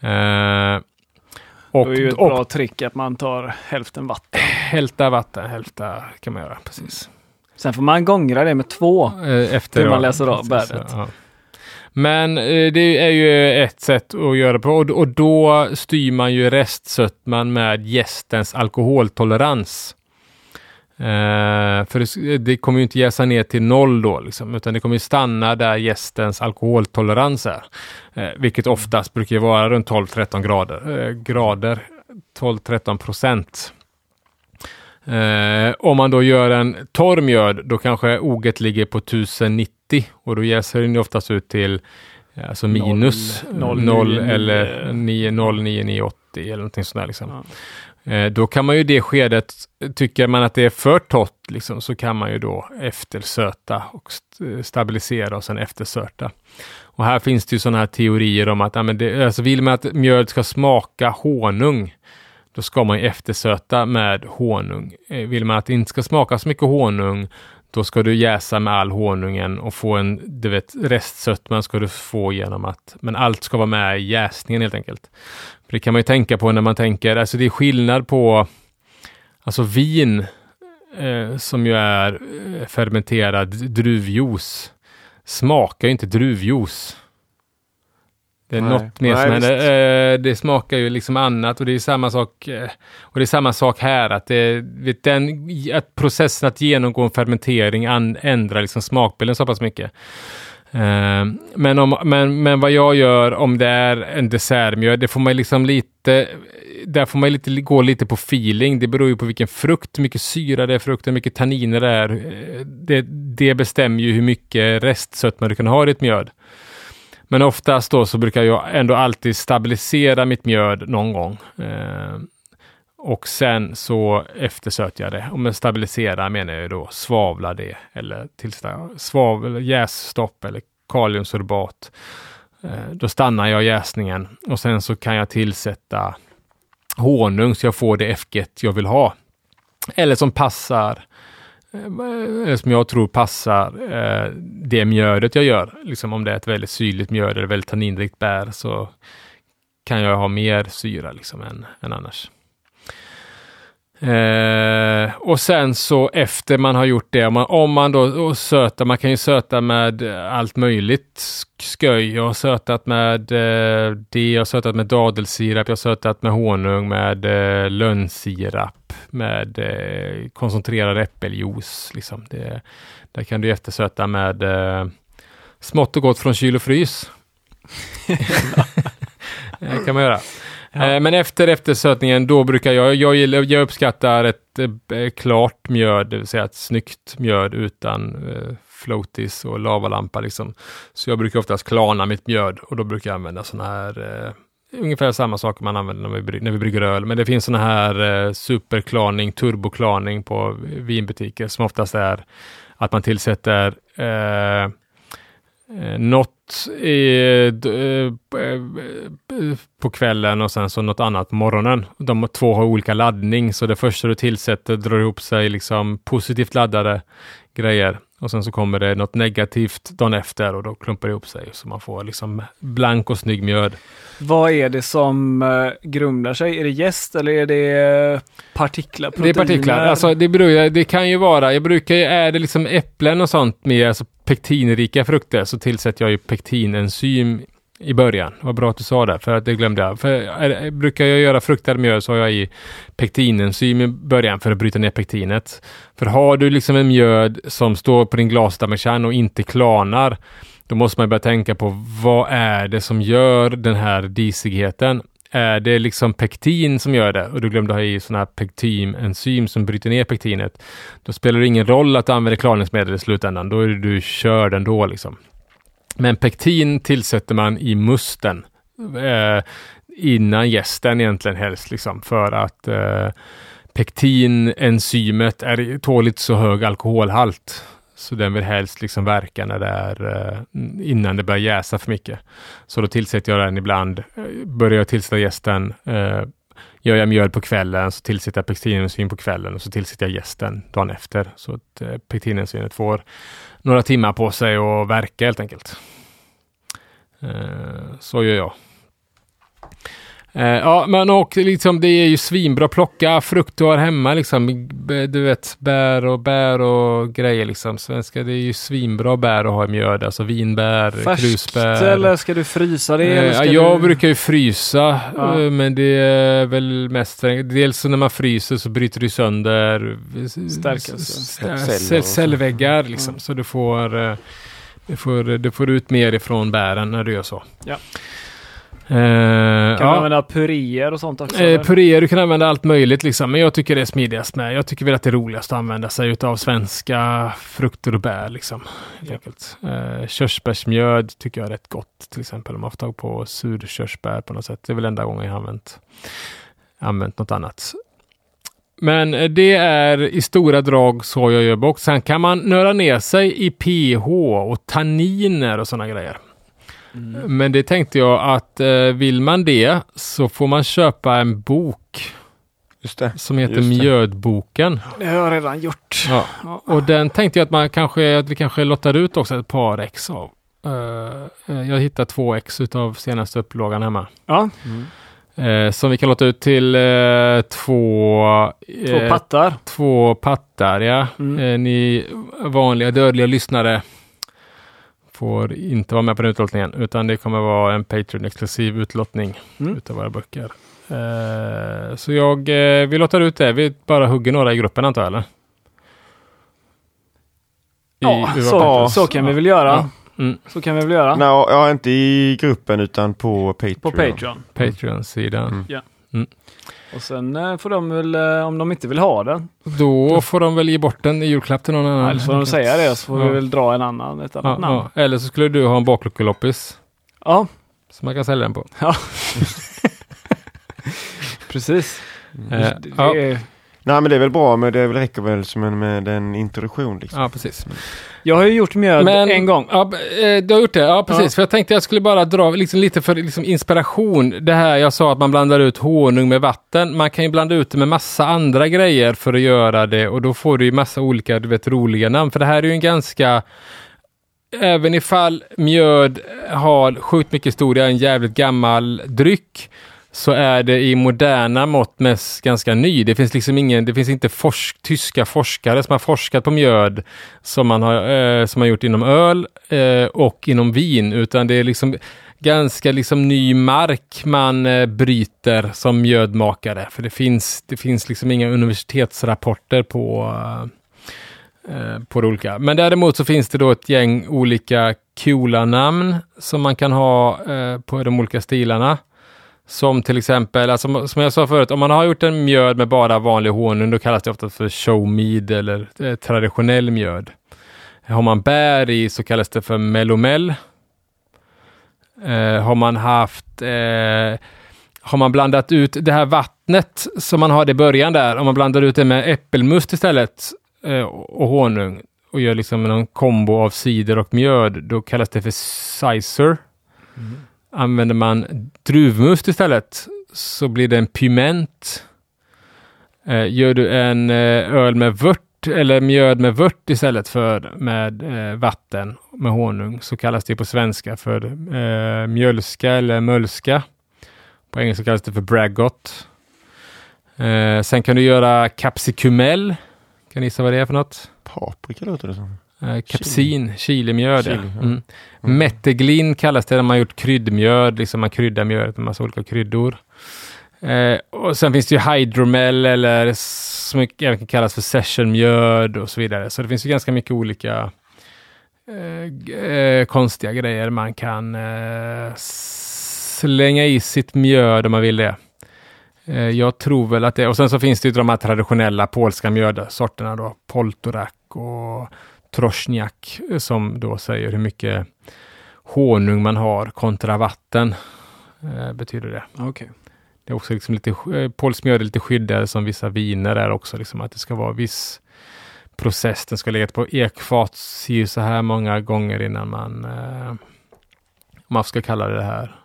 [SPEAKER 3] Eh, och, det är ju ett och, bra trick att man tar hälften vatten.
[SPEAKER 2] Hälfta vatten, hälfta kan man göra, precis.
[SPEAKER 3] Sen får man gångra det med två
[SPEAKER 2] eh, efter
[SPEAKER 3] man läser av bäret. Ja.
[SPEAKER 2] Men eh, det är ju ett sätt att göra på och, och då styr man ju restsötman med gästens alkoholtolerans. Eh, för det, det, kommer ju inte jäsa ner till noll då, liksom, utan det kommer ju stanna där gästens alkoholtolerans är. Eh, vilket oftast brukar vara runt 12-13 grader. Eh, grader 12-13 procent. Om man då gör en torr mjöd, då kanske oget ligger på 1090 och då jäser den oftast ut till alltså minus 0, eller 90980 eller någonting sånt där. Liksom. Ja. Eh, då kan man ju det skedet, tycker man att det är för torrt, liksom, så kan man ju då eftersöta och eh, stabilisera och sen eftersöta. Och här finns det ju sådana här teorier om att ja, men det, alltså vill man att mjöl ska smaka honung, då ska man eftersöta med honung. Eh, vill man att det inte ska smaka så mycket honung, då ska du jäsa med all honungen och få en, du vet, restsötman ska du få genom att, men allt ska vara med i jäsningen helt enkelt. För det kan man ju tänka på när man tänker, alltså det är skillnad på, alltså vin eh, som ju är eh, fermenterad druvjuice smakar ju inte druvjuice. Det är Nej. något mer som händer. Eh, det smakar ju liksom annat och det är samma sak. Eh, och det är samma sak här att, det, vet, den, att processen att genomgå en fermentering an, ändrar liksom smakbilden så pass mycket. Eh, men, om, men, men vad jag gör om det är en dessertmjöl, det får man liksom lite där får man lite, gå lite på feeling. Det beror ju på vilken frukt, hur mycket syra det är frukten, hur mycket tanniner det är. Eh, det, det bestämmer ju hur mycket restsötma du kan ha i ditt mjöd. Men oftast då så brukar jag ändå alltid stabilisera mitt mjöd någon gång. Eh, och sen så eftersöter jag det. Och med stabilisera menar jag då svavla det eller tillställa svavel, jässtopp eller kaliumsorbat. Eh, då stannar jag jäsningen och sen så kan jag tillsätta honung så jag får det F1 jag vill ha. Eller som passar eh, eller som jag tror passar eh, det mjödet jag gör. Liksom om det är ett väldigt syrligt mjöd eller väldigt tanninrikt bär så kan jag ha mer syra liksom än, än annars. Eh, och sen så efter man har gjort det, om man, om man då sötar, man kan ju söta med allt möjligt sköj. Jag har sötat med eh, det, jag har sötat med dadelsirap, jag har sötat med honung, med eh, lönnsirap, med eh, koncentrerad äppeljuice. Liksom. Det, där kan du eftersöta med eh, smått och gott från kyl och frys. [laughs] [laughs] det kan man göra. Ja. Eh, men efter eftersötningen, då brukar jag, jag, jag uppskattar ett eh, klart mjöd, det vill säga ett snyggt mjöd utan eh, floaties och lavalampa liksom. Så jag brukar oftast klarna mitt mjöd och då brukar jag använda sådana här eh, Ungefär samma saker man använder när vi, brygger, när vi brygger öl, men det finns sådana här eh, superklarning, turboklarning på vinbutiker som oftast är att man tillsätter eh, eh, något i, eh, på kvällen och sen så något annat på morgonen. De två har olika laddning, så det första du tillsätter drar ihop sig liksom positivt laddade grejer och sen så kommer det något negativt dagen efter och då klumpar det ihop sig så man får liksom blank och snygg mjöd.
[SPEAKER 3] Vad är det som grumlar sig? Är det jäst eller är det partiklar?
[SPEAKER 2] Proteiner? Det är partiklar. Alltså det, beror, det kan ju vara, jag brukar ju, är det liksom äpplen och sånt med alltså pektinrika frukter så tillsätter jag ju pektinenzym i början. Vad bra att du sa det, för att det glömde jag. För är, brukar jag göra fruktad mjöl så har jag i pektinenzym i början för att bryta ner pektinet. För har du liksom en mjöd som står på din glasdamertjärn och inte klarnar, då måste man börja tänka på vad är det som gör den här disigheten? Eh, är det liksom pektin som gör det och du glömde ha i sådana här pektinenzym som bryter ner pektinet, då spelar det ingen roll att du använder klarningsmedel i slutändan. Då är du körd ändå liksom. Men pektin tillsätter man i musten eh, innan gästen egentligen helst, liksom, för att eh, pektinenzymet är tåligt så hög alkoholhalt. Så den vill helst liksom verka när det är eh, innan det börjar jäsa för mycket. Så då tillsätter jag den ibland. Eh, börjar jag tillsätta gästen eh, Gör jag mjöl på kvällen så tillsätter jag pektinenzym på kvällen och så tillsätter jag gästen dagen efter. Så att eh, får några timmar på sig att verka helt enkelt. Eh, så gör jag. Eh, ja, men och liksom det är ju svinbra. Plocka frukt du har hemma liksom. Du vet, bär och bär och grejer liksom. Svenska, det är ju svinbra bär att ha i mjöd. Alltså vinbär,
[SPEAKER 3] Färskt
[SPEAKER 2] krusbär.
[SPEAKER 3] eller ska du frysa det?
[SPEAKER 2] Eh,
[SPEAKER 3] ska
[SPEAKER 2] jag
[SPEAKER 3] du...
[SPEAKER 2] brukar ju frysa,
[SPEAKER 3] Ja.
[SPEAKER 2] eh, men det är väl mest Dels när man fryser så bryter du sönder
[SPEAKER 3] Stärkelser.
[SPEAKER 2] s-
[SPEAKER 1] Celler
[SPEAKER 2] cell,
[SPEAKER 1] och så.
[SPEAKER 2] cellväggar liksom.
[SPEAKER 3] Mm.
[SPEAKER 2] Så du får, eh, du, får, du får ut mer ifrån bären när du gör så.
[SPEAKER 3] Ja.
[SPEAKER 2] Eh,
[SPEAKER 3] Kan man
[SPEAKER 2] ja.
[SPEAKER 3] använda puréer och sånt också? Eller?
[SPEAKER 2] puréer, du kan använda allt möjligt liksom. Men jag tycker det är smidigast med. Jag tycker väl att det är roligast att använda sig av svenska frukter och bär liksom. Helt enkelt. Eh, körsbärsmjöd tycker jag är rätt gott till exempel. Om man får tag på surkörsbär på något sätt. Det är väl enda gången jag har använt, använt något annat. Men det är i stora drag så jag gör box. Sen kan man nöra ner sig i pH och tanniner och sådana grejer.
[SPEAKER 3] Mm.
[SPEAKER 2] Men det tänkte jag att eh, vill man det så får man köpa en bok
[SPEAKER 1] Just det.
[SPEAKER 2] som heter
[SPEAKER 1] Just det.
[SPEAKER 2] Mjödboken.
[SPEAKER 3] Det har jag redan gjort.
[SPEAKER 2] Ja. Och den tänkte jag att, man kanske, att vi kanske lottar ut också ett par ex av. Eh, eh, jag hittade två ex utav senaste upplagan hemma.
[SPEAKER 3] Ja,
[SPEAKER 2] Eh, som vi kan låta ut till eh, två,
[SPEAKER 3] två
[SPEAKER 2] eh,
[SPEAKER 3] pattar.
[SPEAKER 2] två pattar. Ja.
[SPEAKER 3] Mm.
[SPEAKER 2] Ni vanliga dödliga lyssnare får inte vara med på den utlottningen utan det kommer vara en Patreon-exklusiv utlottning
[SPEAKER 3] Mm.
[SPEAKER 2] utav våra böcker. Eh, så jag, eh, vi låter ut det. Vi bara hugger några i gruppen antar jag eller? I-
[SPEAKER 3] Ja, så, så kan vi väl göra.
[SPEAKER 2] Ja. Mm.
[SPEAKER 3] Så kan vi väl göra.
[SPEAKER 1] Nej, ja, inte i gruppen utan på Patreon.
[SPEAKER 3] På Patreon.
[SPEAKER 2] Patreon-sidan.
[SPEAKER 1] Mm.
[SPEAKER 3] Och sen eh, får de väl, eh, om de inte vill ha den,
[SPEAKER 2] Då får de väl ge bort den i julklapp till någon annan.
[SPEAKER 3] eller så får de säga det så får
[SPEAKER 2] Ja.
[SPEAKER 3] vi väl dra en annan, ett annat
[SPEAKER 2] Ja,
[SPEAKER 3] namn.
[SPEAKER 2] ja. Eller så skulle du ha en bakluckeloppis
[SPEAKER 3] Ja,
[SPEAKER 2] som man kan sälja den på. [laughs]
[SPEAKER 3] precis.
[SPEAKER 2] Eh,
[SPEAKER 3] Det,
[SPEAKER 2] ja.
[SPEAKER 3] är,
[SPEAKER 1] Nej men det är väl bra men det väl räcker väl som en, med en introduktion liksom.
[SPEAKER 2] Ja, precis.
[SPEAKER 3] jag har ju gjort mjöd en gång.
[SPEAKER 2] Ja, eh, du har gjort det? Ja, precis.
[SPEAKER 3] Ja.
[SPEAKER 2] För jag tänkte jag skulle bara dra liksom, lite för liksom, inspiration. Det här jag sa att man blandar ut honung med vatten. Man kan ju blanda ut det med massa andra grejer för att göra det och då får du ju massa olika, du vet, roliga namn. För det här är ju en ganska Även ifall mjöd har sjukt mycket historia, en jävligt gammal dryck, så är det i moderna mått mest ganska ny. Det finns liksom ingen, det finns inte forsk, tyska forskare som har forskat på mjöd som man har, eh, som har gjort inom öl eh, och inom vin, utan det är liksom ganska liksom ny mark man eh, bryter som mjödmakare. För det finns, det finns liksom inga universitetsrapporter på eh, eh på det olika. Men däremot så finns det då ett gäng olika coola namn som man kan ha eh, på de olika stilarna. Som till exempel, alltså, som jag sa förut, om man har gjort en mjöd med bara vanlig honung, då kallas det ofta för showmead eller eh, traditionell mjöd. Har man bär i så kallas det för melomel. Eh, har man haft eh, har man blandat ut det här vattnet som man hade i början där, om man blandar ut det med äppelmust istället eh, och honung och gör liksom någon kombo av cider och mjöd, då kallas det för cider. Använder man druvmust istället så blir det en piment. Eh, gör du en eh, öl med vört eller mjöd med vört istället för med eh, vatten med honung så kallas det på svenska för eh, mjölska eller mölska. På engelska kallas det för braggot. Eh, sen kan du göra capsicumel. Kan ni gissa vad det är för något?
[SPEAKER 1] Paprika låter det som.
[SPEAKER 2] Eh, kapsin, chilimjöd. ja.
[SPEAKER 1] Chili, ja.
[SPEAKER 2] Mm. Metteglin kallas det när man har gjort kryddmjöd, liksom man kryddar mjödet med massa olika kryddor. Eh, och sen finns det ju hydromel eller som även kan kallas för sessionmjöd och så vidare. Så det finns ju ganska mycket olika eh, eh, konstiga grejer man kan eh, slänga i sitt mjöd om man vill det. Jag tror väl att det, och sen så finns det ju de här traditionella polska mjödsorterna då, Poltorak och Troszniak som då säger hur mycket honung man har kontra vatten. Eh, betyder det.
[SPEAKER 3] Okej.
[SPEAKER 2] Det är också liksom lite, eh, polsk mjöd är lite skyddad som vissa viner är också, liksom att det ska vara viss process. Den ska ligga på ekfat si så här många gånger innan man, eh, man ska kalla det det här.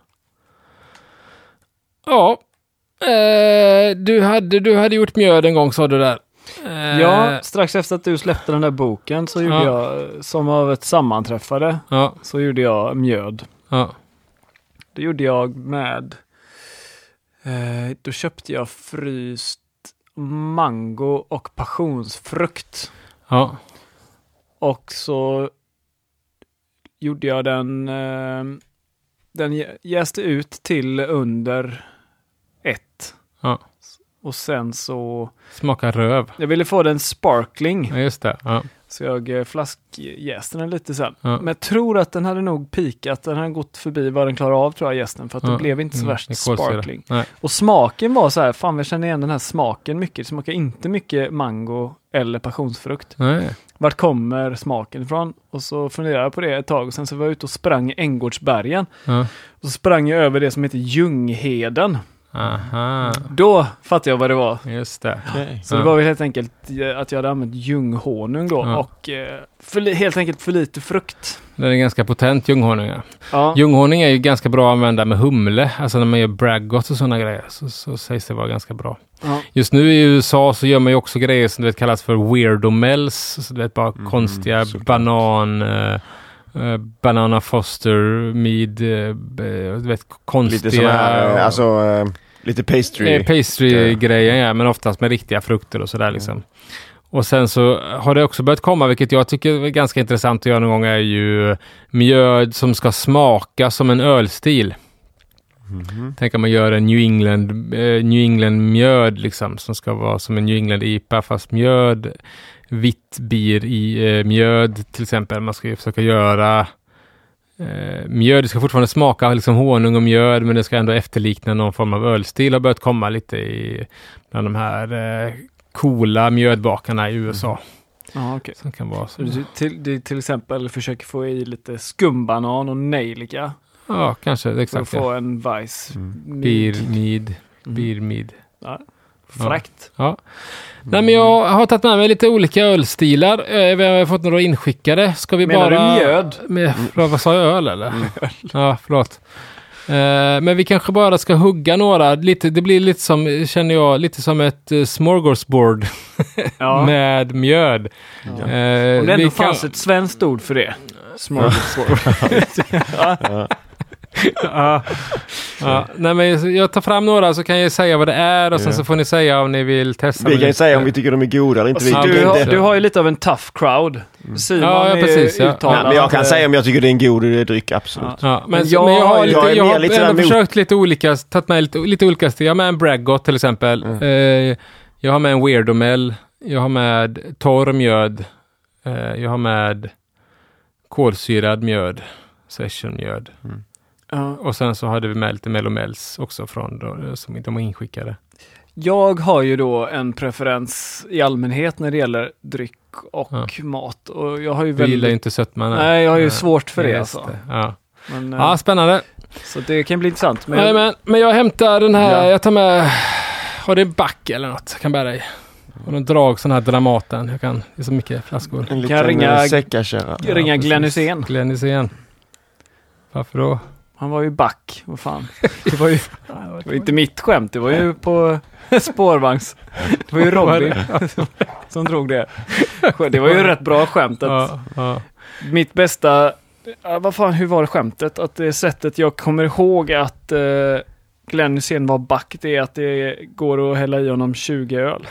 [SPEAKER 2] Ja, eh, du, hade, du hade gjort mjöd en gång sa du där. Eh,
[SPEAKER 3] Ja, strax efter att du släppte den där boken så gjorde
[SPEAKER 2] Ja.
[SPEAKER 3] jag, som av ett sammanträffade,
[SPEAKER 2] ja,
[SPEAKER 3] så gjorde jag mjöd.
[SPEAKER 2] ja,
[SPEAKER 3] Det gjorde jag med Eh, då köpte jag fryst mango och passionsfrukt.
[SPEAKER 2] Ja.
[SPEAKER 3] Och så gjorde jag den, eh, den jä- jäste ut till under ett.
[SPEAKER 2] Ja.
[SPEAKER 3] Och sen så,
[SPEAKER 2] Smakar röv.
[SPEAKER 3] jag ville få den sparkling.
[SPEAKER 2] Ja, just det. Ja.
[SPEAKER 3] Så jag eh, flaskjäste den lite sen.
[SPEAKER 2] Ja.
[SPEAKER 3] Men jag tror att den hade nog pikat. Den hade gått förbi vad den klarar av tror jag gästen. För att det
[SPEAKER 2] Ja.
[SPEAKER 3] blev inte så
[SPEAKER 2] Mm,
[SPEAKER 3] värst
[SPEAKER 2] det
[SPEAKER 3] sparkling. Och smaken var så här, fan jag känner igen den här smaken mycket. Det smakar inte mycket mango eller passionsfrukt.
[SPEAKER 2] Nej.
[SPEAKER 3] Vart kommer smaken ifrån? Och så funderade jag på det ett tag och sen så var jag ute och sprang i Änggårdsbergen. Och så sprang jag över det som heter Ljungheden.
[SPEAKER 2] Aha.
[SPEAKER 3] Då fattade jag vad det var.
[SPEAKER 2] Just det.
[SPEAKER 3] Så
[SPEAKER 2] Ja.
[SPEAKER 3] det var väl helt enkelt eh, att jag hade använt ljunghonung då
[SPEAKER 2] Ja.
[SPEAKER 3] och eh, för, helt enkelt för lite frukt.
[SPEAKER 2] Den är ganska potent, ljunghonung. Ja.
[SPEAKER 3] Ja,
[SPEAKER 2] Ljunghonung är ju ganska bra att använda med humle. Alltså när man gör braggot och sådana grejer. Så, så sägs det vara ganska bra.
[SPEAKER 3] ja.
[SPEAKER 2] Just nu i USA så gör man ju också grejer som det kallas för weirdo mells. Så det är bara
[SPEAKER 1] Mhm,
[SPEAKER 2] konstiga
[SPEAKER 1] såklart.
[SPEAKER 2] banan... eh, banana foster, mead, uh, du vet konstiga...
[SPEAKER 1] Lite sådana här, alltså eh, lite pastry.
[SPEAKER 2] Eh, Pastry-grejen ja, men oftast med riktiga frukter och sådär liksom. Och sen så har det också börjat komma, vilket jag tycker är ganska intressant att göra någon gång, är ju mjöd som ska smaka som en ölstil.
[SPEAKER 1] Mhm.
[SPEAKER 2] Tänk om man gör en New England, eh, New England mjöd liksom, som ska vara som en New England IPA, fast mjöd, vitt bir i eh, mjöd till exempel. Man ska ju försöka göra eh, mjöd, det ska fortfarande smaka liksom honung och mjöd, men det ska ändå efterlikna någon form av ölstil. har börjat komma lite i bland de här eh, coola mjödbakarna i USA.
[SPEAKER 3] ja okej.
[SPEAKER 2] Som kan vara
[SPEAKER 3] Så du till, du till exempel försöker få i lite skumbanan och nejlika
[SPEAKER 2] Ja, kanske
[SPEAKER 3] för att
[SPEAKER 2] exakt.
[SPEAKER 3] få en Weiss.
[SPEAKER 1] Mm.
[SPEAKER 2] Bir, mead,
[SPEAKER 3] Mm.
[SPEAKER 2] bir, mead.
[SPEAKER 3] Ja. Fräckt.
[SPEAKER 2] Ja. Nej, men jag har tagit med mig lite olika ölstilar. Eh, Vi har fått några inskickade. Ska vi
[SPEAKER 3] Menar
[SPEAKER 2] bara...
[SPEAKER 3] du mjöd?
[SPEAKER 2] Med, förlåt, vad sa jag? Öl eller? Ja, förlåt. Eh, men vi kanske bara ska hugga några. Lite, det blir lite som, känner jag, lite som ett uh, smorgasbord [laughs]
[SPEAKER 3] Ja.
[SPEAKER 2] med mjöd.
[SPEAKER 3] Ja.
[SPEAKER 2] Eh,
[SPEAKER 3] Om det ändå
[SPEAKER 2] kan-
[SPEAKER 3] fanns ett svenskt ord för det. Smorgasbord.
[SPEAKER 2] ja. [laughs] [laughs] ja. Nej, men jag tar fram några så kan jag säga vad det är och sen
[SPEAKER 1] Ja.
[SPEAKER 2] så får ni säga om ni vill testa.
[SPEAKER 1] Vi kan ju
[SPEAKER 2] lite.
[SPEAKER 1] säga om vi tycker de är goda eller inte. Vi
[SPEAKER 2] Ja,
[SPEAKER 1] tycker
[SPEAKER 3] du, har, du har ju lite av en tough crowd. Simon
[SPEAKER 2] Ja, ja,
[SPEAKER 3] är
[SPEAKER 2] precis, ja.
[SPEAKER 3] uttalad.
[SPEAKER 1] Men jag kan
[SPEAKER 3] att,
[SPEAKER 1] säga om jag tycker det är en god dryck, absolut.
[SPEAKER 3] Ja.
[SPEAKER 2] Ja, men,
[SPEAKER 3] Men
[SPEAKER 2] men,
[SPEAKER 3] jag
[SPEAKER 2] jag,
[SPEAKER 3] har
[SPEAKER 2] lite,
[SPEAKER 1] jag är
[SPEAKER 2] jag har
[SPEAKER 1] lite
[SPEAKER 2] ändå försökt lite olika, tagit med lite, lite olika stil. Jag har med en Braggot till exempel.
[SPEAKER 1] Mm.
[SPEAKER 2] Eh, jag har med en Weirdomel. Jag har med torr mjöd. Eh, jag har med kolsyrad mjöd. Sessionmjöd.
[SPEAKER 3] Ja.
[SPEAKER 2] Och sen så hade vi med lite Melomels också från då, som de var inskickade.
[SPEAKER 3] Jag har ju då en preferens i allmänhet när det gäller dryck och
[SPEAKER 2] Ja.
[SPEAKER 3] mat. Och jag har ju
[SPEAKER 2] Du gillar ju inte sötman.
[SPEAKER 3] Nej, jag har ju
[SPEAKER 2] Nej.
[SPEAKER 3] svårt för det alltså.
[SPEAKER 2] det. Ja.
[SPEAKER 3] Men, eh,
[SPEAKER 2] ja, spännande.
[SPEAKER 3] Så det kan bli intressant. Men
[SPEAKER 2] Men, men, men jag hämtar den här,
[SPEAKER 3] Ja.
[SPEAKER 2] jag tar med, har det en back eller något jag kan bära i? Och de drag sån här Dramaten. Jag kan, det är så mycket flaskor.
[SPEAKER 1] En
[SPEAKER 3] jag ringa-
[SPEAKER 1] säckakärra.
[SPEAKER 3] ringa
[SPEAKER 2] precis.
[SPEAKER 3] Glenn Hysén.
[SPEAKER 2] Glenn Hysén. Varför då?
[SPEAKER 3] Han var ju back, vad fan. [laughs] Det var ju [laughs] det var inte mitt skämt, det var ju på spårvagns... Det var ju [laughs] Robin som, som drog det. Det var ju rätt bra skämt. Att
[SPEAKER 2] Ja, ja.
[SPEAKER 3] Mitt bästa... Ja, vad fan, hur var det skämtet? Att det sättet jag kommer ihåg att uh, Glenn Hysén var back, det är att det går att hälla i honom 20 öl.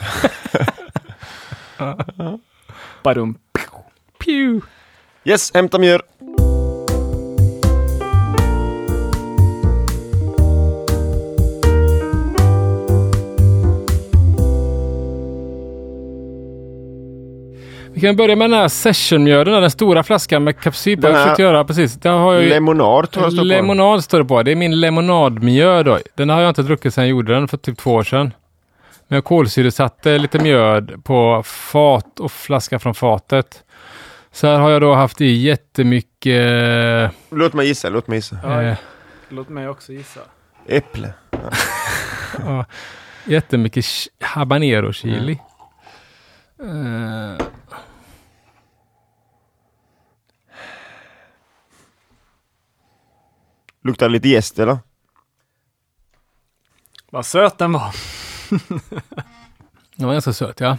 [SPEAKER 3] Badum.
[SPEAKER 2] Pew.
[SPEAKER 1] Yes, hämta mjöl.
[SPEAKER 2] Vi kan börja med den här sessionmjöden, den stora flaskan med kapsyl.
[SPEAKER 1] Den här-
[SPEAKER 2] göra precis. Det har jag
[SPEAKER 1] Lemonad tror jag står på.
[SPEAKER 2] lemonad står det på. Det är min lemonadmjöd då. Den har jag inte druckit sedan jag gjorde den för typ två år sedan. Men jag kolsyresatte lite mjöd på fat och flaska från fatet. Så här har jag då haft i jättemycket...
[SPEAKER 1] Låt mig gissa, låt mig gissa.
[SPEAKER 3] Ja,
[SPEAKER 2] Eh,
[SPEAKER 3] Låt mig också gissa.
[SPEAKER 1] Äpple. [laughs]
[SPEAKER 2] ja, jättemycket habanero chili. Eh,
[SPEAKER 1] Luktar lite jäst eller?
[SPEAKER 3] Vad söt den var. [laughs]
[SPEAKER 2] den var ganska söt ja.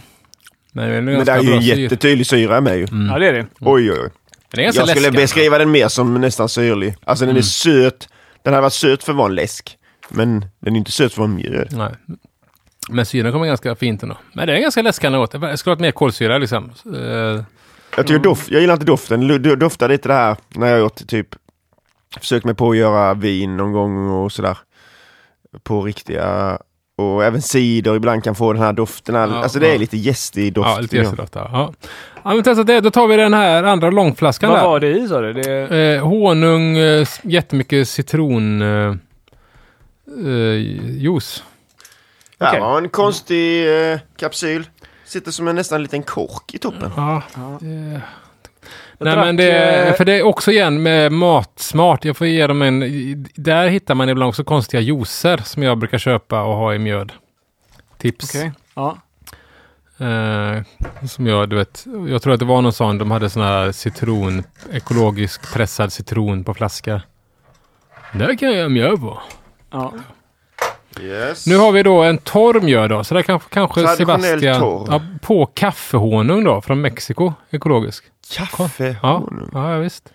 [SPEAKER 2] Men, är
[SPEAKER 1] Men det är ju en jättetydlig syra med ju.
[SPEAKER 2] Mm.
[SPEAKER 3] Ja, det är det.
[SPEAKER 1] Oj, oj, oj.
[SPEAKER 2] Den är ganska
[SPEAKER 1] Jag skulle
[SPEAKER 2] läskig.
[SPEAKER 1] beskriva den mer som nästan syrlig. Alltså den är
[SPEAKER 2] Mm.
[SPEAKER 1] söt. Den hade varit söt för att vara en läsk. Men den är inte söt för att vara mjöl.
[SPEAKER 2] Nej. Men syran kommer ganska fint ändå. Men det är en ganska läskande åt. Det skulle ha mer kolsyra liksom. Uh,
[SPEAKER 1] jag, tycker doft, jag gillar inte doften. Det doftar lite det här när jag gjort typ försökt mig på att göra vin någon gång och sådär. På riktiga och även cider ibland kan få den här doften. Ja, alltså det är lite gästig doft.
[SPEAKER 2] Ja, lite gästig doft. Ja. ja, men testa det. Då tar vi den här andra långflaskan
[SPEAKER 3] Vad
[SPEAKER 2] där.
[SPEAKER 3] var det i sa du? Det...
[SPEAKER 2] Eh, honung, eh, jättemycket citron... Eh, eh, juice.
[SPEAKER 1] Det okay. var en konstig eh, kapsyl. Sitter som en nästan liten kork i toppen.
[SPEAKER 2] Ja, det... Nej, drack, men det, eh, för det är också igen med matsmart. Jag får ge dem en... Där hittar man ibland också konstiga juicer som jag brukar köpa och ha i mjöd. Tips.
[SPEAKER 3] Okay. Ja.
[SPEAKER 2] Eh, som jag, du vet, jag tror att det var någon sån, de hade sån här citron, ekologisk pressad citron på flaska. Där kan jag göra mjöd på.
[SPEAKER 3] Ja.
[SPEAKER 1] Yes.
[SPEAKER 2] Nu har vi då en torr mjöd då, så där kanske, kanske Sebastian... Ja, på kaffehonung då, från Mexiko, ekologisk.
[SPEAKER 1] Kaffehonung?
[SPEAKER 2] Ja, ja, visst.